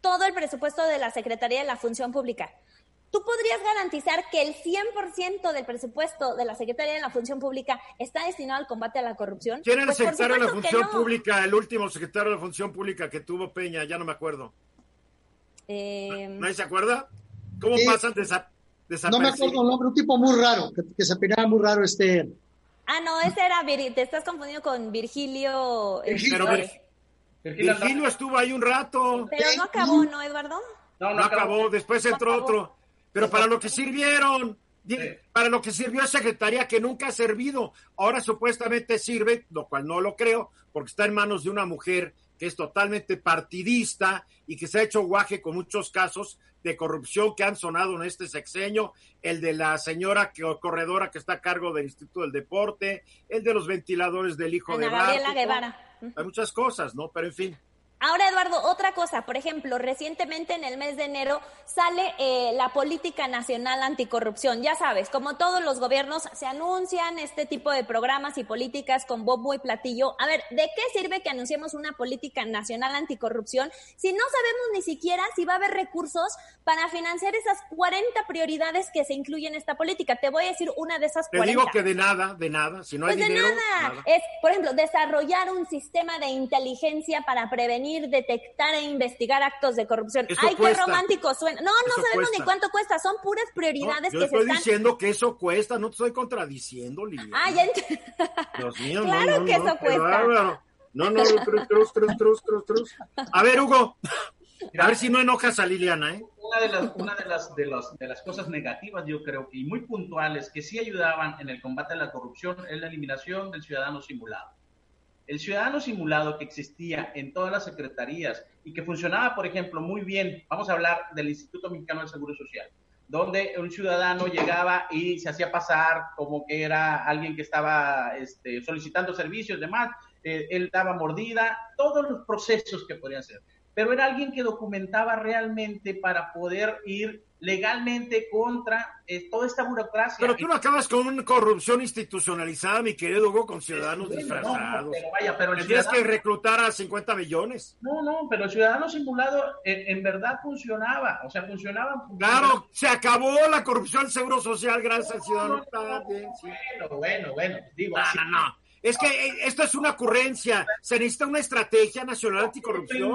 todo el presupuesto de la Secretaría de la Función Pública. ¿Tú podrías garantizar que el 100% del presupuesto de la Secretaría de la Función Pública está destinado al combate a la corrupción? ¿Quién era el pues, secretario de la Función Pública, el último secretario de la Función Pública que tuvo Peña? Ya no me acuerdo. Eh... ¿Nadie se acuerda? ¿Cómo pasan de esa no me acuerdo el nombre, un tipo muy raro, que, se peinaba muy raro este. Ah, no, ese era, te estás confundiendo con Virgilio. Virgilio, Virgilio estuvo ahí un rato. Pero no acabó, ¿no, Eduardo? No, no, acabó. después entró otro. Pero para lo que sirvieron, para lo que sirvió secretaría que nunca ha servido, ahora supuestamente sirve, lo cual no lo creo, porque está en manos de una mujer que es totalmente partidista y que se ha hecho guaje con muchos casos de corrupción que han sonado en este sexenio, el de la señora que, corredora que está a cargo del Instituto del Deporte, el de los ventiladores del hijo de Gabriela Guevara. Hay muchas cosas, ¿no? Pero en fin. Ahora, Eduardo, otra cosa, por ejemplo, recientemente en el mes de enero sale eh, la política nacional anticorrupción. Ya sabes, como todos los gobiernos se anuncian este tipo de programas y políticas con bombo y platillo. A ver, ¿de qué sirve que anunciemos una política nacional anticorrupción si no sabemos ni siquiera si va a haber recursos para financiar esas 40 prioridades que se incluyen en esta política? Te voy a decir una de esas 40. Te digo que de nada, de nada, si no hay pues dinero. De nada. Es, por ejemplo, desarrollar un sistema de inteligencia para prevenir detectar e investigar actos de corrupción. Ay, qué romántico suena. No, no sabemos ni cuánto cuesta, son puras prioridades yo que estoy se diciendo que eso cuesta, no te estoy contradiciendo, Liliana. Ah, ya Dios mío, claro que eso cuesta. No, no, trus, trus, trus, trus, trus, A ver, Hugo, a ver si no enojas a Liliana, ¿eh? Una de las, una de las, de las, de las cosas negativas, yo creo, y muy puntuales, que sí ayudaban en el combate a la corrupción, es la eliminación del ciudadano simulado. El ciudadano simulado que existía en todas las secretarías y que funcionaba, por ejemplo, muy bien, vamos a hablar del Instituto Mexicano del Seguro Social, donde un ciudadano llegaba y se hacía pasar como que era alguien que estaba este, solicitando servicios, demás, eh, él daba mordida, todos los procesos que podían ser pero era alguien que documentaba realmente para poder ir legalmente contra eh, toda esta burocracia. Pero tú no acabas con una corrupción institucionalizada, mi querido Hugo, con ciudadanos disfrazados. no, no, pero vaya, pero el Tendrías que reclutar a 50 millones. No, no, pero el ciudadano simulado eh, en verdad funcionaba, o sea, funcionaba. Claro, se acabó la corrupción del Seguro Social gracias al ciudadano. Sí. Bueno, bueno, bueno, digo, No, así- no, no. Es que eh, esto es una ocurrencia. Se necesita una estrategia nacional anticorrupción.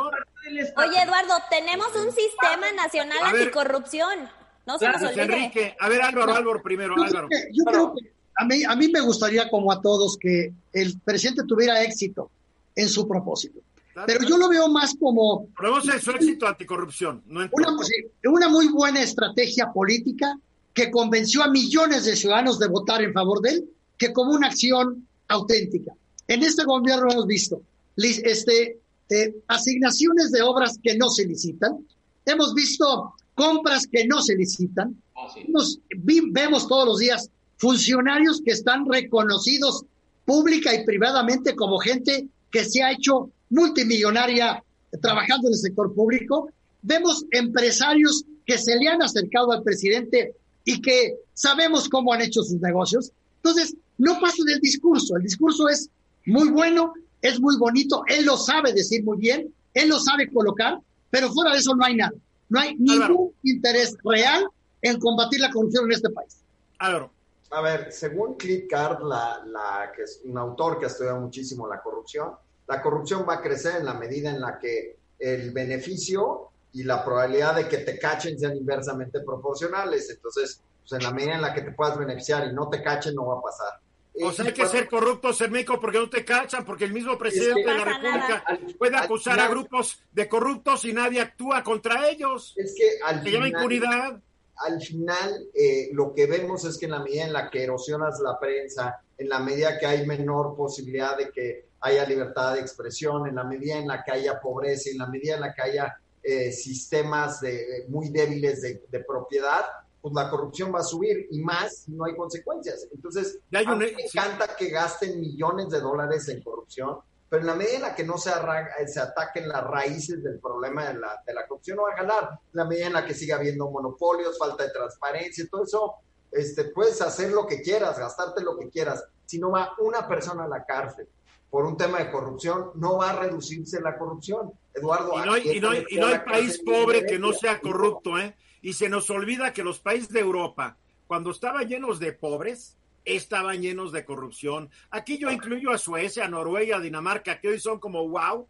Oye, Eduardo, tenemos un sistema nacional ver. anticorrupción. No se Claro, nos Luis olvide. Enrique, a ver, Álvaro, Álvaro primero, Yo Álvaro. creo que, yo creo que a, mí, a mí me gustaría, como a todos, que el presidente tuviera éxito en su propósito. Pero yo lo veo más como Probemos su éxito anticorrupción. No una, pues, una muy buena estrategia política que convenció a millones de ciudadanos de votar en favor de él, que como una acción auténtica. En este gobierno hemos visto este, eh, asignaciones de obras que no se licitan, hemos visto compras que no se licitan, Ah, sí. Nos- vi- vemos todos los días funcionarios que están reconocidos pública y privadamente como gente que se ha hecho multimillonaria trabajando en el sector público. Vemos empresarios que se le han acercado al presidente y que sabemos cómo han hecho sus negocios. Entonces, no pasa del discurso. El discurso es muy bueno, es muy bonito, él lo sabe decir muy bien, él lo sabe colocar, pero fuera de eso no hay nada. No hay Álvaro. ningún interés real en combatir la corrupción en este país. Álvaro, A ver, según Cliff Card, la, la, que es un autor que ha estudiado muchísimo la corrupción, la corrupción va a crecer en la medida en la que el beneficio y la probabilidad de que te cachen sean inversamente proporcionales. Entonces, pues en la medida en la que te puedas beneficiar y no te cachen, no va a pasar. O sea, Y hay que ser corruptos en México porque no te cachan, porque el mismo presidente que- de la República al- puede acusar a grupos de corruptos y nadie actúa contra ellos. Es que al Se llama final- impunidad. al final eh, lo que vemos es que en la medida en la que erosionas la prensa, en la medida que hay menor posibilidad de que haya libertad de expresión, en la medida en la que haya pobreza, en la medida en la que haya eh, sistemas de, muy débiles de, de propiedad, pues la corrupción va a subir y más si no hay consecuencias. Entonces, Ya hay a mí me sí. encanta que gasten millones de dólares en corrupción, pero en la medida en la que no se, arra- se ataquen las raíces del problema de la, de la corrupción, no va a ganar. En la medida en la que siga habiendo monopolios, falta de transparencia, todo eso, este, puedes hacer lo que quieras, gastarte lo que quieras. Si no va una persona a la cárcel por un tema de corrupción, no va a reducirse la corrupción. Eduardo, Y no hay, y no hay- está y no hay país pobre que no sea corrupto, ¿eh? Y se nos olvida que los países de Europa, cuando estaban llenos de pobres, estaban llenos de corrupción. Aquí yo incluyo a Suecia, Noruega, Dinamarca, que hoy son como wow,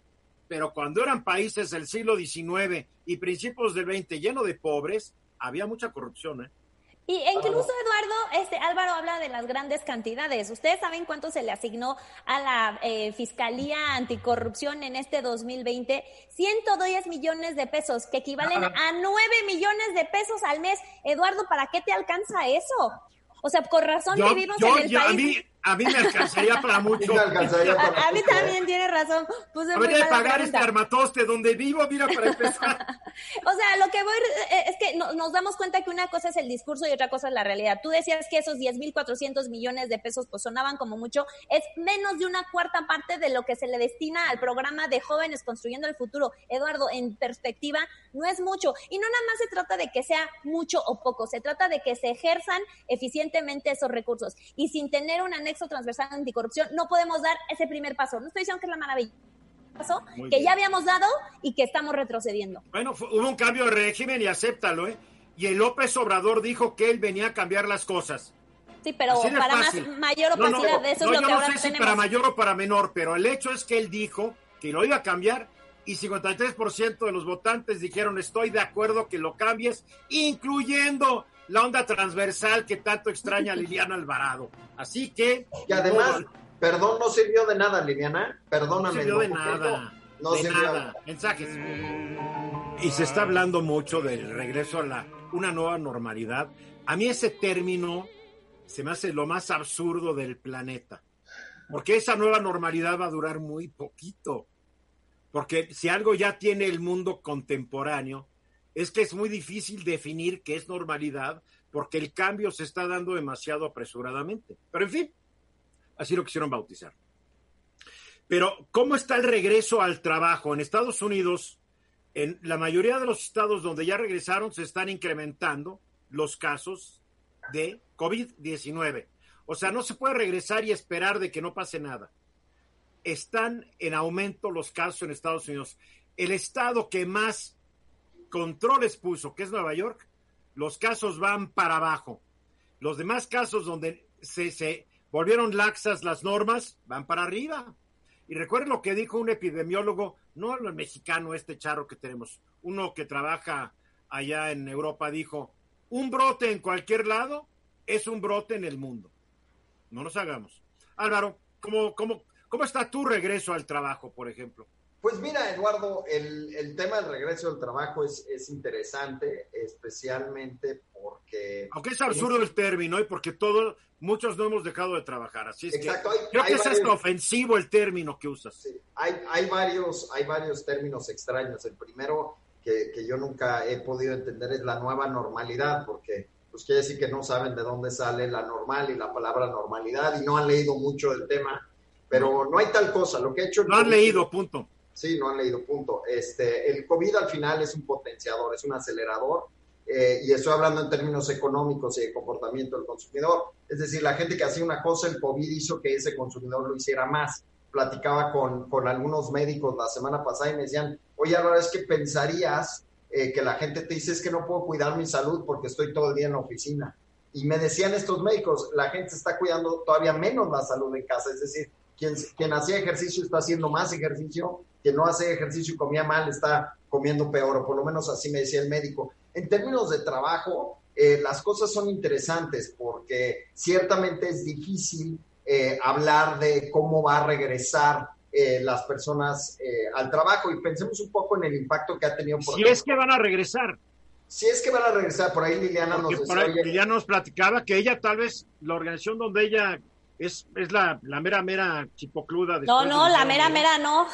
pero cuando eran países del siglo XIX y principios del XX llenos de pobres, había mucha corrupción, ¿eh? Y e incluso Eduardo, este Álvaro habla de las grandes cantidades. ¿Ustedes saben cuánto se le asignó a la eh, Fiscalía Anticorrupción en este 2020? 110 millones de pesos, que equivalen a 9 millones de pesos al mes. Eduardo, ¿para qué te alcanza eso? O sea, con razón Yo, vivimos yo- en el yo- a, país. mí, a mí me alcanzaría para mucho. me alcanzaría para A, a mí también tiene razón. Puse muy Habría de mala pagar este pregunta. armatoste donde vivo, mira, para empezar. O sea, lo que voy eh, es que no- nos damos cuenta que una cosa es el discurso y otra cosa es la realidad. Tú decías que esos 10.400 millones de pesos pues sonaban como mucho, es menos de una cuarta parte de lo que se le destina al programa de jóvenes construyendo el futuro. Eduardo, en perspectiva, no es mucho. Y no nada más se trata de que sea mucho o poco, se trata de que se ejerzan eficientemente esos recursos. Y sin tener un anexo transversal anticorrupción, no podemos dar ese primer paso. No estoy diciendo que es la maravilla paso Muy que bien. ya habíamos dado y que estamos retrocediendo. Bueno, fu- hubo un cambio de régimen y acéptalo, ¿eh? Y el López Obrador dijo que él venía a cambiar las cosas. Sí, pero para fácil. más mayor No, no, opacidad, de eso no, es lo yo que no ahora sé si tenemos. para mayor o para menor, pero el hecho es que él dijo que lo iba a cambiar y 53% de los votantes dijeron estoy de acuerdo que lo cambies, incluyendo la onda transversal que tanto extraña a Liliana Alvarado. Así que... Y además, no, perdón, no sirvió de nada, Liliana. no Perdóname. sirvió de no, nada. No de sirvió. nada. Mensajes. Y se está hablando mucho del regreso a la una nueva normalidad. A mí ese término se me hace lo más absurdo del planeta. Porque esa nueva normalidad va a durar muy poquito. Porque si algo ya tiene el mundo contemporáneo, es que es muy difícil definir qué es normalidad, porque el cambio se está dando demasiado apresuradamente. Pero en fin, así lo quisieron bautizar. Pero, ¿cómo está el regreso al trabajo? En Estados Unidos, en la mayoría de los estados donde ya regresaron se están incrementando los casos de COVID-19. O sea, no se puede regresar y esperar de que no pase nada. Están en aumento los casos en Estados Unidos. El estado que más controles puso, que es Nueva York, los casos van para abajo. Los demás casos donde se, se volvieron laxas las normas van para arriba. Y recuerden lo que dijo un epidemiólogo, no el mexicano, este charro que tenemos, uno que trabaja allá en Europa, dijo, un brote en cualquier lado es un brote en el mundo. No nos hagamos. Álvaro, ¿cómo, cómo, cómo está tu regreso al trabajo, por ejemplo? Pues mira, Eduardo, el, el tema del regreso al trabajo es, es interesante, especialmente porque... Aunque es absurdo el término y porque todos, muchos no hemos dejado de trabajar, así es Exacto, que hay- creo hay que es varios- hasta ofensivo el término que usas. Sí, hay, hay, varios, hay varios términos extraños. El primero que, que yo nunca he podido entender es la nueva normalidad, porque pues quiere decir que no saben de dónde sale la normal y la palabra normalidad y no han leído mucho del tema, pero no hay tal cosa. Lo que he hecho No han leído, punto. Sí, no han leído, punto. Este, el COVID al final es un potenciador, es un acelerador, eh, y estoy hablando en términos económicos y de comportamiento del consumidor. Es decir, la gente que hacía una cosa, el COVID hizo que ese consumidor lo hiciera más. Platicaba con, con algunos médicos la semana pasada y me decían, oye, ahora es que pensarías eh, que la gente te dice es que no puedo cuidar mi salud porque estoy todo el día en la oficina. Y me decían estos médicos, la gente está cuidando todavía menos la salud en casa, es decir, quien, quien hacía ejercicio está haciendo más ejercicio, quien no hace ejercicio y comía mal está comiendo peor, o por lo menos así me decía el médico. En términos de trabajo, eh, las cosas son interesantes porque ciertamente es difícil eh, hablar de cómo va a regresar eh, las personas al trabajo y pensemos un poco en el impacto que ha tenido. Por Si ejemplo, es que van a regresar. si es que van a regresar, por ahí Liliana nos decía, ya nos platicaba que ella tal vez, la organización donde ella es, es la, la mera, mera chipocluda. No, no, la mera, mera no.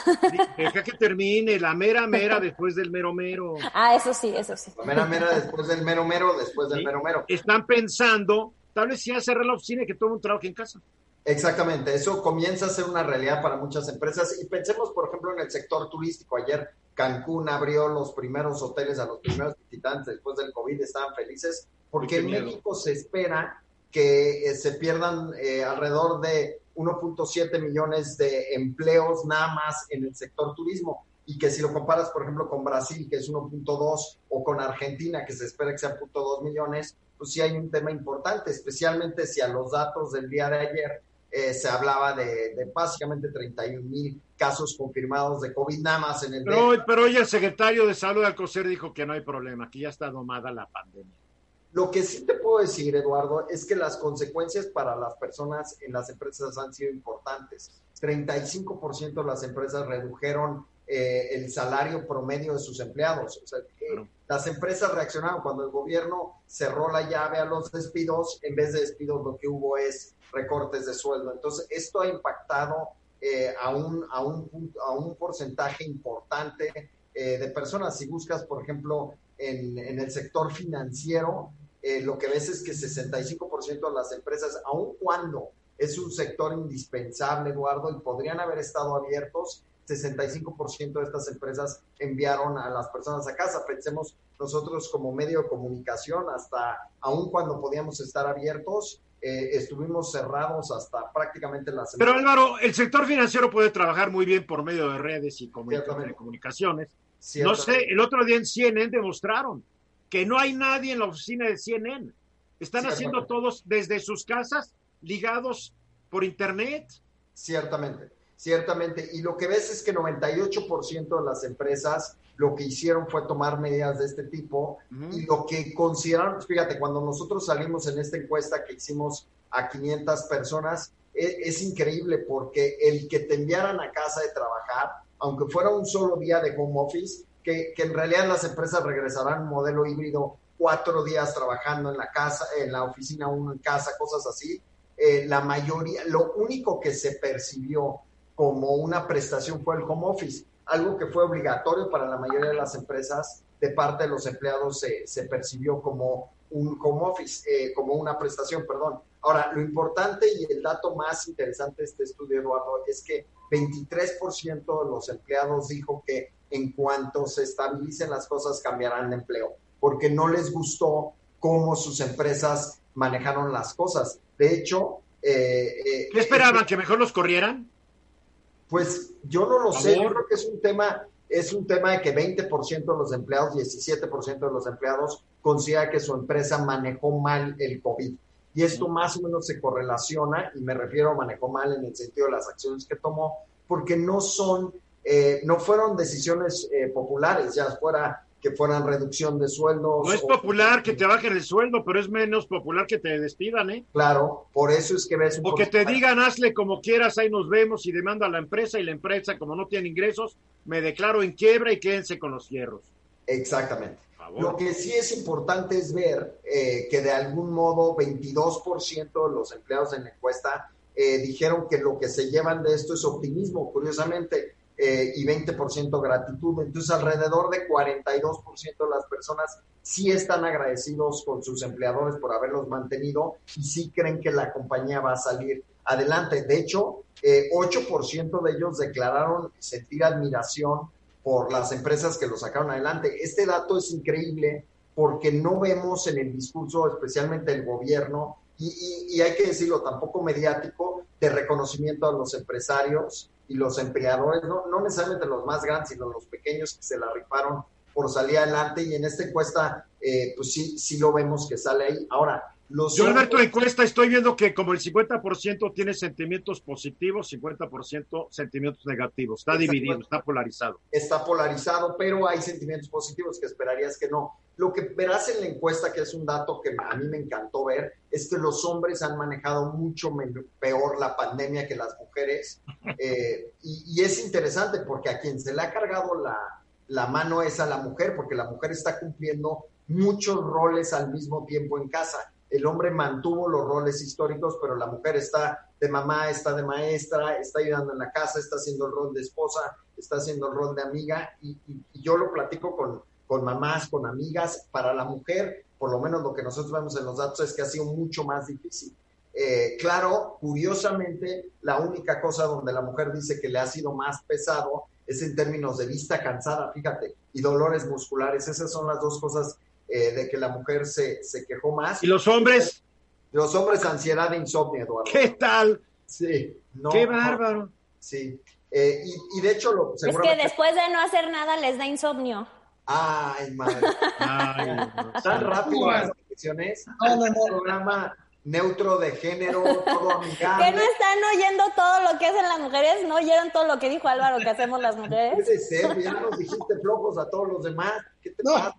Deja que termine, la mera, mera después del mero, mero. Ah, eso sí, eso sí. la mera mera después del mero mero, después del Sí. mero mero. Están pensando, tal vez si cerrar la oficina y que todo el mundo trabaje en casa. Exactamente, eso comienza a ser una realidad para muchas empresas y pensemos, por ejemplo, en el sector turístico. Ayer Cancún abrió los primeros hoteles a los primeros visitantes después del COVID, estaban felices porque en. México se espera que eh, se pierdan eh, alrededor de 1.7 millones de empleos nada más en el sector turismo y que si lo comparas, por ejemplo, con Brasil, que es 1.2, o con Argentina, que se espera que sea 0.2 millones, pues sí hay un tema importante, especialmente si a los datos del día de ayer eh, se hablaba de, de básicamente 31 mil casos confirmados de COVID nada más en el Pero, pero hoy el secretario de Salud Alcocer dijo que no hay problema, que ya está domada la pandemia. Lo que sí te puedo decir, Eduardo, es que las consecuencias para las personas en las empresas han sido importantes. 35% de las empresas redujeron eh, el salario promedio de sus empleados. O sea, Claro. las empresas reaccionaron cuando el gobierno cerró la llave a los despidos, en vez de despidos lo que hubo es recortes de sueldo. Entonces, esto ha impactado eh, a, un, a, un, a un porcentaje importante eh, de personas. Si buscas, por ejemplo, en, en el sector financiero, eh, lo que ves es que 65% de las empresas, aun cuando es un sector indispensable, Eduardo, y podrían haber estado abiertos, 65% de estas empresas enviaron a las personas a casa. Pensemos nosotros como medio de comunicación, hasta aun cuando podíamos estar abiertos, eh, estuvimos cerrados hasta prácticamente la Pero semana. Álvaro, el sector financiero puede trabajar muy bien por medio de redes y comunicaciones. No sé, el otro día en CNN demostraron que no hay nadie en la oficina de CNN. Están haciendo todos desde sus casas, ligados por internet. Ciertamente, ciertamente. Y lo que ves es que 98% de las empresas lo que hicieron fue tomar medidas de este tipo y lo que consideraron, fíjate, cuando nosotros salimos en esta encuesta que hicimos a 500 personas, es, es increíble porque el que te enviaran a casa de trabajar, aunque fuera un solo día de home office, que, que en realidad las empresas regresarán un modelo híbrido, cuatro días trabajando en la casa, en la oficina, uno en casa, cosas así, eh, la mayoría, lo único que se percibió como una prestación fue el home office, algo que fue obligatorio para la mayoría de las empresas, de parte de los empleados se, se percibió como un home office, eh, como una prestación, perdón. Ahora, lo importante y el dato más interesante de este estudio, Eduardo, es que 23% de los empleados dijo que en cuanto se estabilicen las cosas cambiarán de empleo, porque no les gustó cómo sus empresas manejaron las cosas. De hecho, eh, eh, ¿qué esperaban? ¿Que mejor los corrieran? Pues yo no lo sé, yo creo que es un tema, es un tema de que 20% de los empleados, 17% de los empleados considera que su empresa manejó mal el COVID. Y esto más o menos se correlaciona, y me refiero a manejó mal en el sentido de las acciones que tomó, porque no son, eh, no fueron decisiones eh, populares, ya fuera que fueran reducción de sueldos. No es popular que te bajen el sueldo, pero es menos popular que te despidan, ¿eh? Claro, por eso es que ves un O que te digan, hazle como quieras, ahí nos vemos y demanda a la empresa y la empresa, como no tiene ingresos, me declaro en quiebra y quédense con los hierros. Exactamente. Lo que sí es importante es ver eh, que de algún modo 22% de los empleados en la encuesta eh, dijeron que lo que se llevan de esto es optimismo, curiosamente, eh, y 20% gratitud. Entonces, alrededor de 42% de las personas sí están agradecidos con sus empleadores por haberlos mantenido y sí creen que la compañía va a salir adelante. De hecho, 8% de ellos declararon sentir admiración por las empresas que lo sacaron adelante. Este dato es increíble porque no vemos en el discurso, especialmente el gobierno, y, hay que decirlo, tampoco mediático, de reconocimiento a los empresarios y los empleadores, no, no necesariamente los más grandes, sino los pequeños que se la rifaron por salir adelante. Y en esta encuesta, eh, pues sí, sí lo vemos que sale ahí. Ahora, yo, Alberto, la encuesta estoy viendo que como el 50% tiene sentimientos positivos, 50% sentimientos negativos. Está dividido, está polarizado. Está polarizado, pero hay sentimientos positivos que esperarías que no. Lo que verás en la encuesta, que es un dato que a mí me encantó ver, es que los hombres han manejado mucho peor la pandemia que las mujeres. Eh, y, es interesante porque a quien se le ha cargado la, la mano es a la mujer, porque la mujer está cumpliendo muchos roles al mismo tiempo en casa el hombre mantuvo los roles históricos, pero la mujer está de mamá, está de maestra, está ayudando en la casa, está haciendo el rol de esposa, está haciendo el rol de amiga, y, yo lo platico con, con mamás, con amigas, para la mujer, por lo menos lo que nosotros vemos en los datos es que ha sido mucho más difícil. Eh, claro, curiosamente, la única cosa donde la mujer dice que le ha sido más pesado es en términos de vista cansada, fíjate, y dolores musculares. Esas son las dos cosas eh, de que la mujer se, se, quejó más. ¿Y los hombres? Los hombres, ansiedad e insomnio, Eduardo. ¿Qué tal? Sí. Qué bárbaro. sí. Eh, y, de hecho, lo, es que después de no hacer nada les da insomnio. Ay, madre. Ay, Tan rápido las elecciones. No, no, no. programa neutro de género, todo amigable. ¿Que no están oyendo todo lo que hacen las mujeres? ¿No oyeron todo lo que dijo Álvaro que hacemos las mujeres? Puede ser, ya nos dijiste flojos a todos los demás. ¿Qué te pasa?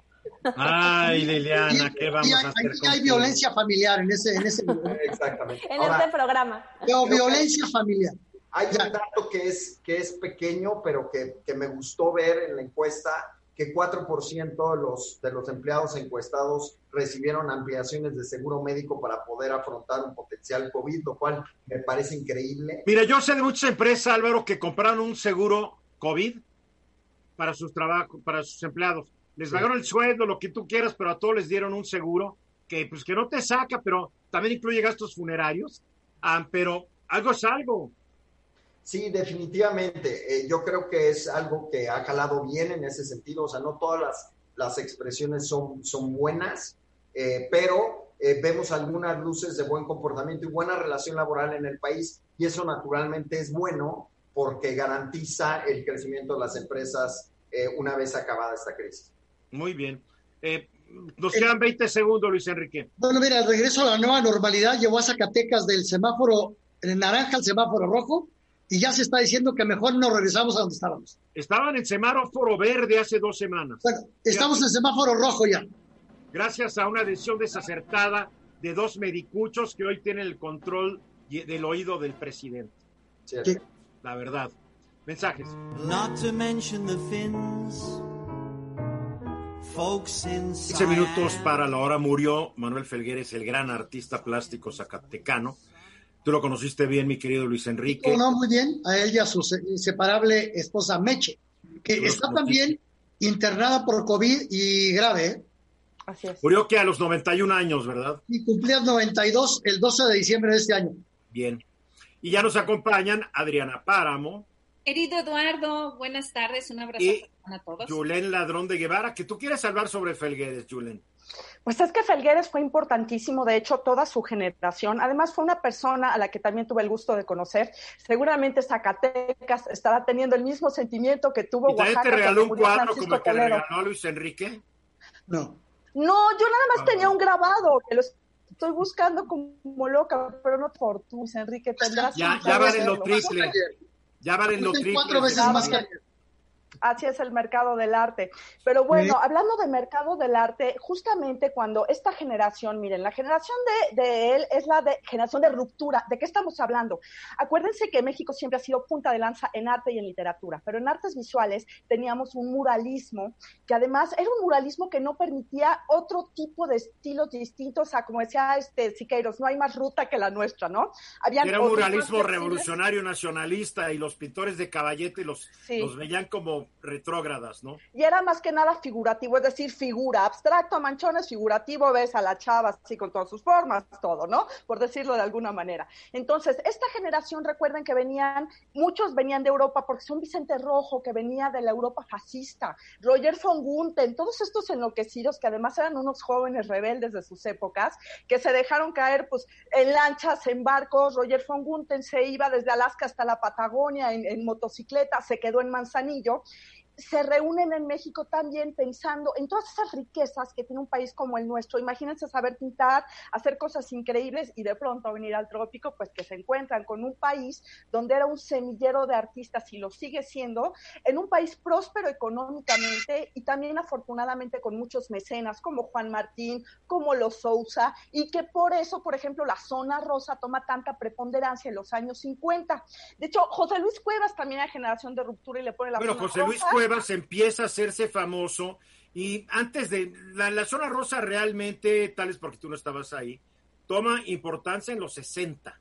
Ay, Liliana, ¿qué vamos a hacer? Aquí hay violencia familiar en ese, en ese Exactamente. En este programa. No, violencia familiar. Hay un dato que es, que es pequeño, pero que, que me gustó ver en la encuesta, que 4% de los, de los empleados encuestados recibieron ampliaciones de seguro médico para poder afrontar un potencial COVID, lo cual me parece increíble. Mira, yo sé de muchas empresas, Álvaro, que compraron un seguro COVID para sus trabajos, para sus empleados les pagaron el sueldo, lo que tú quieras, pero a todos les dieron un seguro que pues que no te saca, pero también incluye gastos funerarios, ah, pero algo es algo. Sí, definitivamente. Eh, yo creo que es algo que ha calado bien en ese sentido. O sea, no todas las, las expresiones son, son buenas, eh, pero eh, vemos algunas luces de buen comportamiento y buena relación laboral en el país y eso naturalmente es bueno porque garantiza el crecimiento de las empresas una vez acabada esta crisis. Muy bien. Eh, nos quedan 20 segundos, Luis Enrique. Bueno, mira, el regreso a la nueva normalidad llevó a Zacatecas del semáforo en naranja al semáforo rojo y ya se está diciendo que mejor no regresamos a donde estábamos. Estaban en semáforo verde hace dos semanas. Bueno, estamos en semáforo rojo ya. Gracias a una decisión desacertada de dos medicuchos que hoy tienen el control del oído del presidente. Sí. La verdad. Mensajes. Not to mention the Finns. 15 minutos para la hora murió Manuel Felgueres, el gran artista plástico zacatecano. Tú lo conociste bien, mi querido Luis Enrique. No, muy bien, a él y a su inseparable esposa Meche, que está también internada por COVID y grave. ¿eh? Así es. Murió que a los 91 años, ¿verdad? Y cumplía 92 el 12 de diciembre de este año. Bien. Y ya nos acompañan Adriana Páramo, Querido Eduardo, buenas tardes, un abrazo Y a todos. Julen Ladrón de Guevara, que tú quieres hablar sobre Felgueres, Julen. Pues es que Felgueres fue importantísimo, de hecho, toda su generación. Además, fue una persona a la que también tuve el gusto de conocer. Seguramente Zacatecas estará teniendo el mismo sentimiento que tuvo ¿Y Oaxaca. te regaló un cuadro Francisco como el que le regaló a Luis Enrique? No. No, yo nada más Ah. tenía un grabado, que lo estoy buscando como loca, pero no por tú, Luis Enrique, tendrás Ya, ya valen lo triple. Ya valen lo Cuestan triple. cuatro veces más que ayer. Así es el mercado del arte. Pero bueno, hablando de mercado del arte, justamente cuando esta generación, miren, la generación de, de él es la de generación de ruptura. ¿De qué estamos hablando? Acuérdense que México siempre ha sido punta de lanza en arte y en literatura, pero en artes visuales teníamos un muralismo que además era un muralismo que no permitía otro tipo de estilos distintos a, como decía este Siqueiros, no hay más ruta que la nuestra, ¿no? Habían Era un muralismo revolucionario nacionalista y los pintores de caballete los, Sí. los veían como retrógradas, ¿no? Y era más que nada figurativo, es decir, figura, abstracto, manchones, figurativo, ves a la chava así con todas sus formas, todo, ¿no? Por decirlo de alguna manera. Entonces, esta generación, recuerden que venían, muchos venían de Europa, porque son Vicente Rojo, que venía de la Europa fascista, Roger von Gunther, todos estos enloquecidos, que además eran unos jóvenes rebeldes de sus épocas, que se dejaron caer, pues, en lanchas, en barcos, Roger von Gunther se iba desde Alaska hasta la Patagonia en motocicleta, se quedó en Manzanillo, se reúnen en México también pensando en todas esas riquezas que tiene un país como el nuestro. Imagínense saber pintar, hacer cosas increíbles y de pronto venir al trópico, pues que se encuentran con un país donde era un semillero de artistas y lo sigue siendo, en un país próspero económicamente y también afortunadamente con muchos mecenas como Juan Martín, como los Sousa, y que por eso, por ejemplo, la zona rosa toma tanta preponderancia en los años 50. De hecho, José Luis Cuevas también era generación de ruptura y le pone la Luis rosa. Cuevas empieza a hacerse famoso y antes de la, la zona rosa realmente, tal es porque tú no estabas ahí, toma importancia en los 60.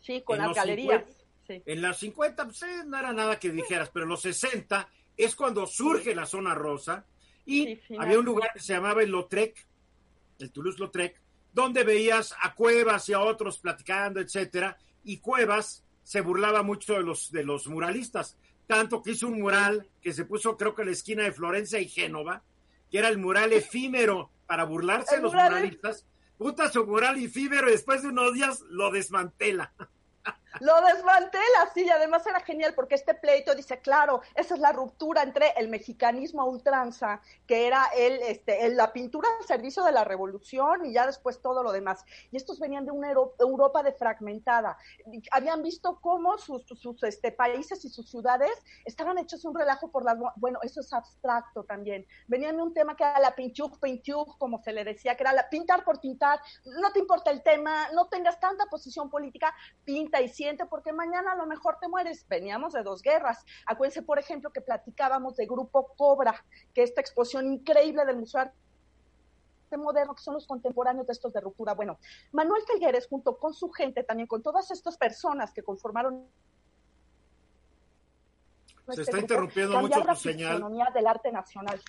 Sí, con las galerías. 50. Sí. En los 50 pues, eh, no era nada que dijeras, pero en los 60 es cuando surge la zona rosa y Sí, había un lugar que se llamaba el Lautrec, el Toulouse-Lautrec, donde veías a Cuevas y a otros platicando, etcétera, y Cuevas se burlaba mucho de los, de los muralistas, tanto que hizo un mural que se puso creo que en la esquina de Florencia y Génova, que era el mural efímero para burlarse de los mural- muralistas, puta su mural efímero y después de unos días lo desmantela. Lo desmantela, sí, y además era genial porque este pleito dice, claro, esa es la ruptura entre el mexicanismo a ultranza, que era el, este, la pintura al servicio de la revolución y ya después todo lo demás. Y estos venían de una Euro- Europa de fragmentada. Y Habían visto cómo sus, sus, este, países y sus ciudades estaban hechos un relajo por las... Bueno, eso es abstracto también. Venían de un tema que era la pinchuk, pinchuk, como se le decía, que era la pintar por pintar. No te importa el tema, no tengas tanta posición política, pinta y porque mañana a lo mejor te mueres. Veníamos de dos guerras. Acuérdense, por ejemplo, que platicábamos de Grupo Cobra, que esta exposición increíble del Museo de Arte moderno, que son los contemporáneos de estos de ruptura. Bueno, Manuel Felgueres, junto con su gente, también con todas estas personas que conformaron Se este está grupo, interrumpiendo mucho la tu señal. del arte nacional.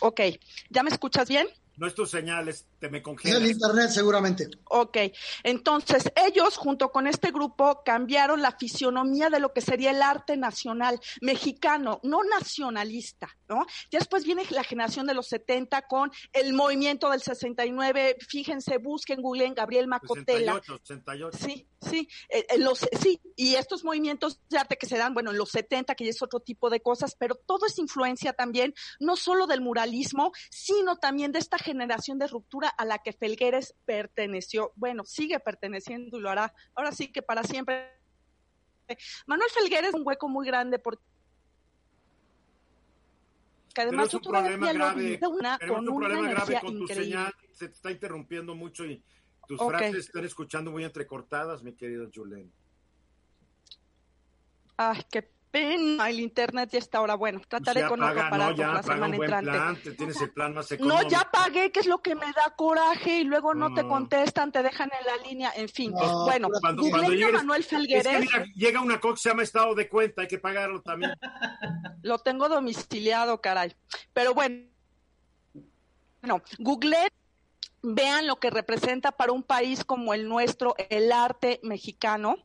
Ok, ¿ya me escuchas bien? No es tu señal, es- te me Es el congelas. internet seguramente. Ok, entonces ellos junto con este grupo cambiaron la fisionomía de lo que sería el arte nacional mexicano, no nacionalista, ¿no? Ya después viene la generación de los 70 con el movimiento del 69, fíjense, busquen, googleen Gabriel Macotela. 68, 68. Sí, sí, eh, en los, sí, y estos movimientos de arte que se dan, bueno, en los 70, que ya es otro tipo de cosas, pero todo es influencia también, no solo del muralismo, sino también de esta generación de ruptura a la que Felgueres perteneció, bueno, sigue perteneciendo y lo hará, ahora sí que para siempre. Manuel Felgueres es un hueco muy grande porque que Pero además es un problema grave, vi de una, pero es con un una problema grave energía con tu increíble. señal, se te está interrumpiendo mucho y tus frases están escuchando muy entrecortadas, mi querido Julen. Ay, qué pena, el internet ya está ahora. Bueno, trataré Ya con paga, otro aparato no, ya la semana un buen entrante. plan, te tienes el plan más económico. No, ya pagué, que es lo que me da coraje y luego no te No. contestan, te dejan en la línea, en fin. No, bueno, Cuando, cuando llegues- Manuel es que Felgueres, mira, llega una cosa que se llama estado de cuenta, hay que pagarlo también. lo tengo domiciliado, caray. Pero bueno, bueno, googleen, vean lo que representa para un país como el nuestro el arte mexicano.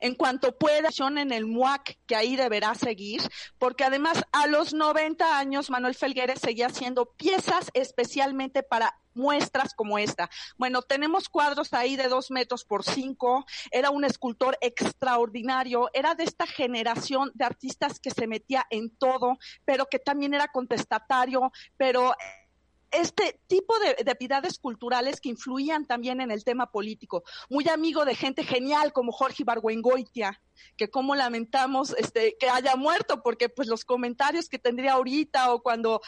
en cuanto pueda en el MUAC, que ahí deberá seguir, porque además a los 90 años Manuel Felgueres seguía haciendo piezas especialmente para muestras como esta. Bueno, tenemos cuadros ahí de dos metros por cinco, era un escultor extraordinario, era de esta generación de artistas que se metía en todo, pero que también era contestatario, pero este tipo de, de culturales que influían también en el tema político. Muy amigo de gente genial como Jorge Ibargüengoitia, que como lamentamos este, que haya muerto, porque pues los comentarios que tendría ahorita o cuando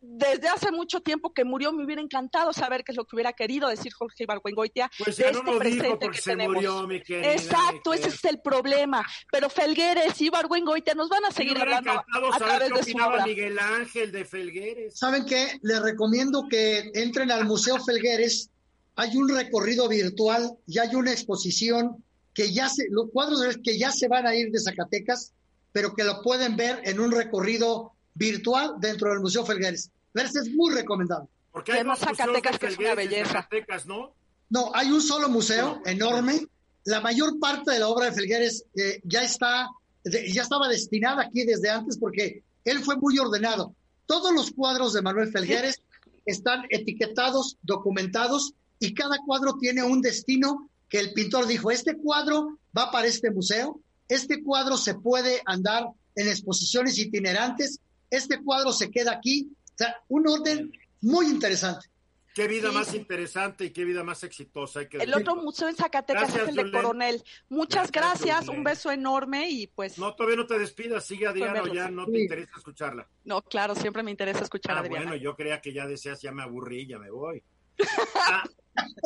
desde hace mucho tiempo que murió me hubiera encantado saber qué es lo que hubiera querido decir Jorge Ibargüengoitia. Pues ya no este lo dijo porque se murió, mi querida, Exacto, ese es el problema. Pero Felgueres y Ibargüengoitia nos van a seguir hablando a través de su obra. Miguel Ángel de Felgueres. ¿Saben qué? Les recomiendo que entren al Museo Felgueres. Hay un recorrido virtual y hay una exposición que ya se, los cuadros que ya se van a ir de Zacatecas, pero que lo pueden ver en un recorrido virtual dentro del Museo Felgueres. Verse es muy recomendado. Porque hay más Zacatecas que es una belleza. ¿no? no, hay un solo museo enorme. La mayor parte de la obra de Felgueres eh, ya está, ya estaba destinada aquí desde antes porque él fue muy ordenado. Todos los cuadros de Manuel Felgueres están etiquetados, documentados y cada cuadro tiene un destino que el pintor dijo, este cuadro va para este museo, este cuadro se puede andar en exposiciones itinerantes, este cuadro se queda aquí, o sea, un orden muy interesante. Qué vida más interesante y qué vida más exitosa. Hay que el otro museo en Zacatecas es el de Coronel. Muchas gracias, un beso enorme y pues... No, todavía no te despidas, sigue Adriana o ya no te interesa escucharla. No, claro, siempre me interesa escuchar a ah, Adriana. Bueno, yo creía que ya deseas, ya me aburrí, ya me voy. Ah,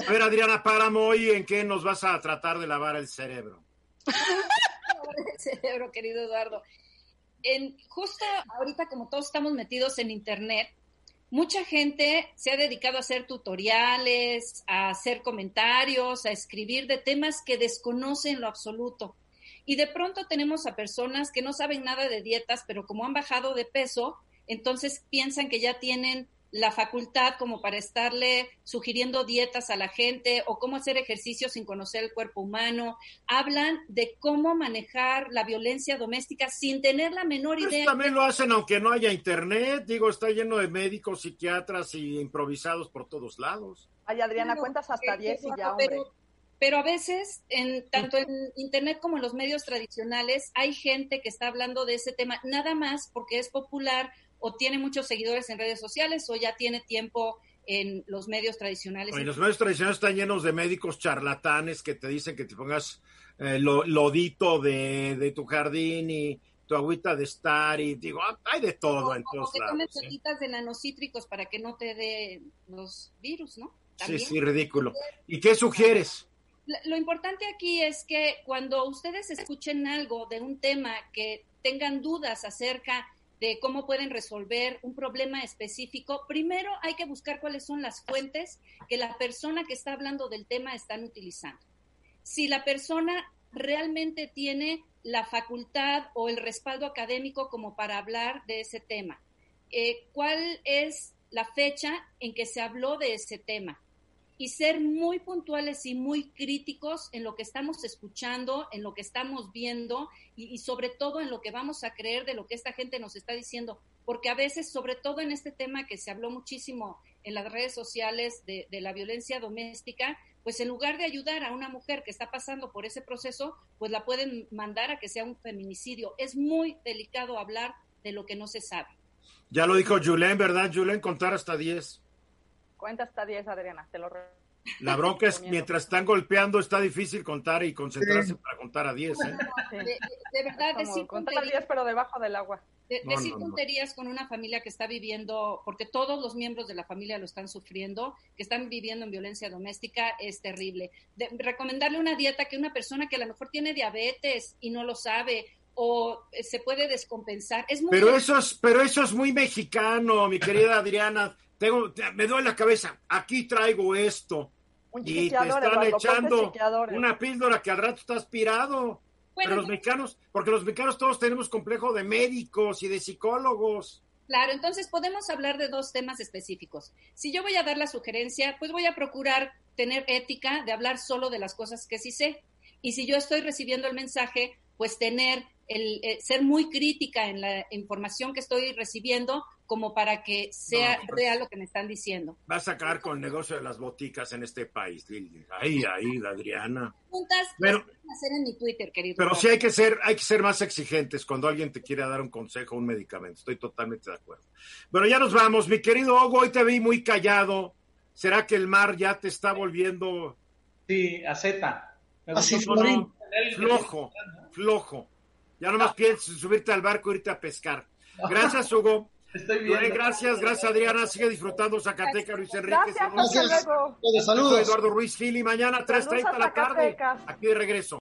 a ver, Adriana Páramo, hoy en qué nos vas a tratar de lavar el cerebro. el cerebro, querido Eduardo. En, justo ahorita, como todos estamos metidos en Internet, mucha gente se ha dedicado a hacer tutoriales, a hacer comentarios, a escribir de temas que desconocen lo absoluto. Y de pronto tenemos a personas que no saben nada de dietas, pero como han bajado de peso, entonces piensan que ya tienen la facultad como para estarle sugiriendo dietas a la gente o cómo hacer ejercicios sin conocer el cuerpo humano. Hablan de cómo manejar la violencia doméstica sin tener la menor pues idea. También lo hacen aunque no haya internet. Digo, está lleno de médicos, psiquiatras y improvisados por todos lados. Ay, Adriana, cuentas hasta 10 y ya, hombre. Pero, pero a veces, en, tanto en Internet como en los medios tradicionales, hay gente que está hablando de ese tema, nada más porque es popular o tiene muchos seguidores en redes sociales o ya tiene tiempo en los medios tradicionales. los medios tradicionales están llenos de médicos charlatanes que te dicen que te pongas eh, lo, lodito de, tu jardín y tu agüita de estar y digo, ah, hay de todo en todos lados. Que tomes de nanocítricos para que no te dé los virus, ¿no? Sí, sí, ridículo. ¿Y qué sugieres? Lo importante aquí es que cuando ustedes escuchen algo de un tema que tengan dudas acerca de cómo pueden resolver un problema específico, primero hay que buscar cuáles son las fuentes que la persona que está hablando del tema están utilizando. Si la persona realmente tiene la facultad o el respaldo académico como para hablar de ese tema. Eh, ¿Cuál es la fecha en que se habló de ese tema? Y ser muy puntuales y muy críticos en lo que estamos escuchando, en lo que estamos viendo y, sobre todo en lo que vamos a creer de lo que esta gente nos está diciendo. Porque a veces, sobre todo en este tema que se habló muchísimo en las redes sociales de, de la violencia doméstica, pues en lugar de ayudar a una mujer que está pasando por ese proceso, pues la pueden mandar a que sea un feminicidio. Es muy delicado hablar de lo que no se sabe. Ya lo dijo Julen, ¿verdad? Julen, contar hasta 10. Cuenta hasta 10, Adriana, te lo La bronca es mientras están golpeando está difícil contar y concentrarse para contar a 10. ¿eh? De, verdad, decir contar a 10 pero debajo del agua. decir tonterías con una familia que está viviendo, porque todos los miembros de la familia lo están sufriendo, que están viviendo en violencia doméstica, es terrible. recomendarle una dieta que una persona que a lo mejor tiene diabetes y no lo sabe, o se puede descompensar. Es muy pero, eso es, pero eso es muy mexicano, mi querida Adriana tengo, me duele la cabeza, aquí traigo esto. y te están echando una píldora que al rato está aspirado. Pero los mexicanos, porque los mexicanos todos tenemos complejo de médicos y de psicólogos. Claro, entonces podemos hablar de dos temas específicos. Si yo voy a dar la sugerencia, pues voy a procurar tener ética de hablar solo de las cosas que sí sé. y si yo estoy recibiendo el mensaje, pues tener el eh, ser muy crítica en la información que estoy recibiendo como para que sea No, pues- real lo que me están diciendo. Vas a acabar con el negocio de las boticas en este país, Lili. Ahí, ahí, Adriana. Preguntas Pero- hacer en mi Twitter, querido. Pero sí hay que ser, hay que ser más exigentes cuando alguien te quiere dar un consejo, un medicamento. Estoy totalmente de acuerdo. Bueno, ya nos vamos. Mi querido Hugo, hoy te vi muy callado. ¿Será que el mar ya te está volviendo Sí, a Z. Así, flojo? Flojo. Ya nomás piensas en subirte al barco e irte a pescar. Gracias, Hugo. Estoy bien. gracias, gracias Adriana. Sigue disfrutando Zacatecas, Luis Enrique. Gracias, Saludos. saludos. Eduardo Ruiz Gili. Mañana 3.30 de la tarde. Aquí de regreso.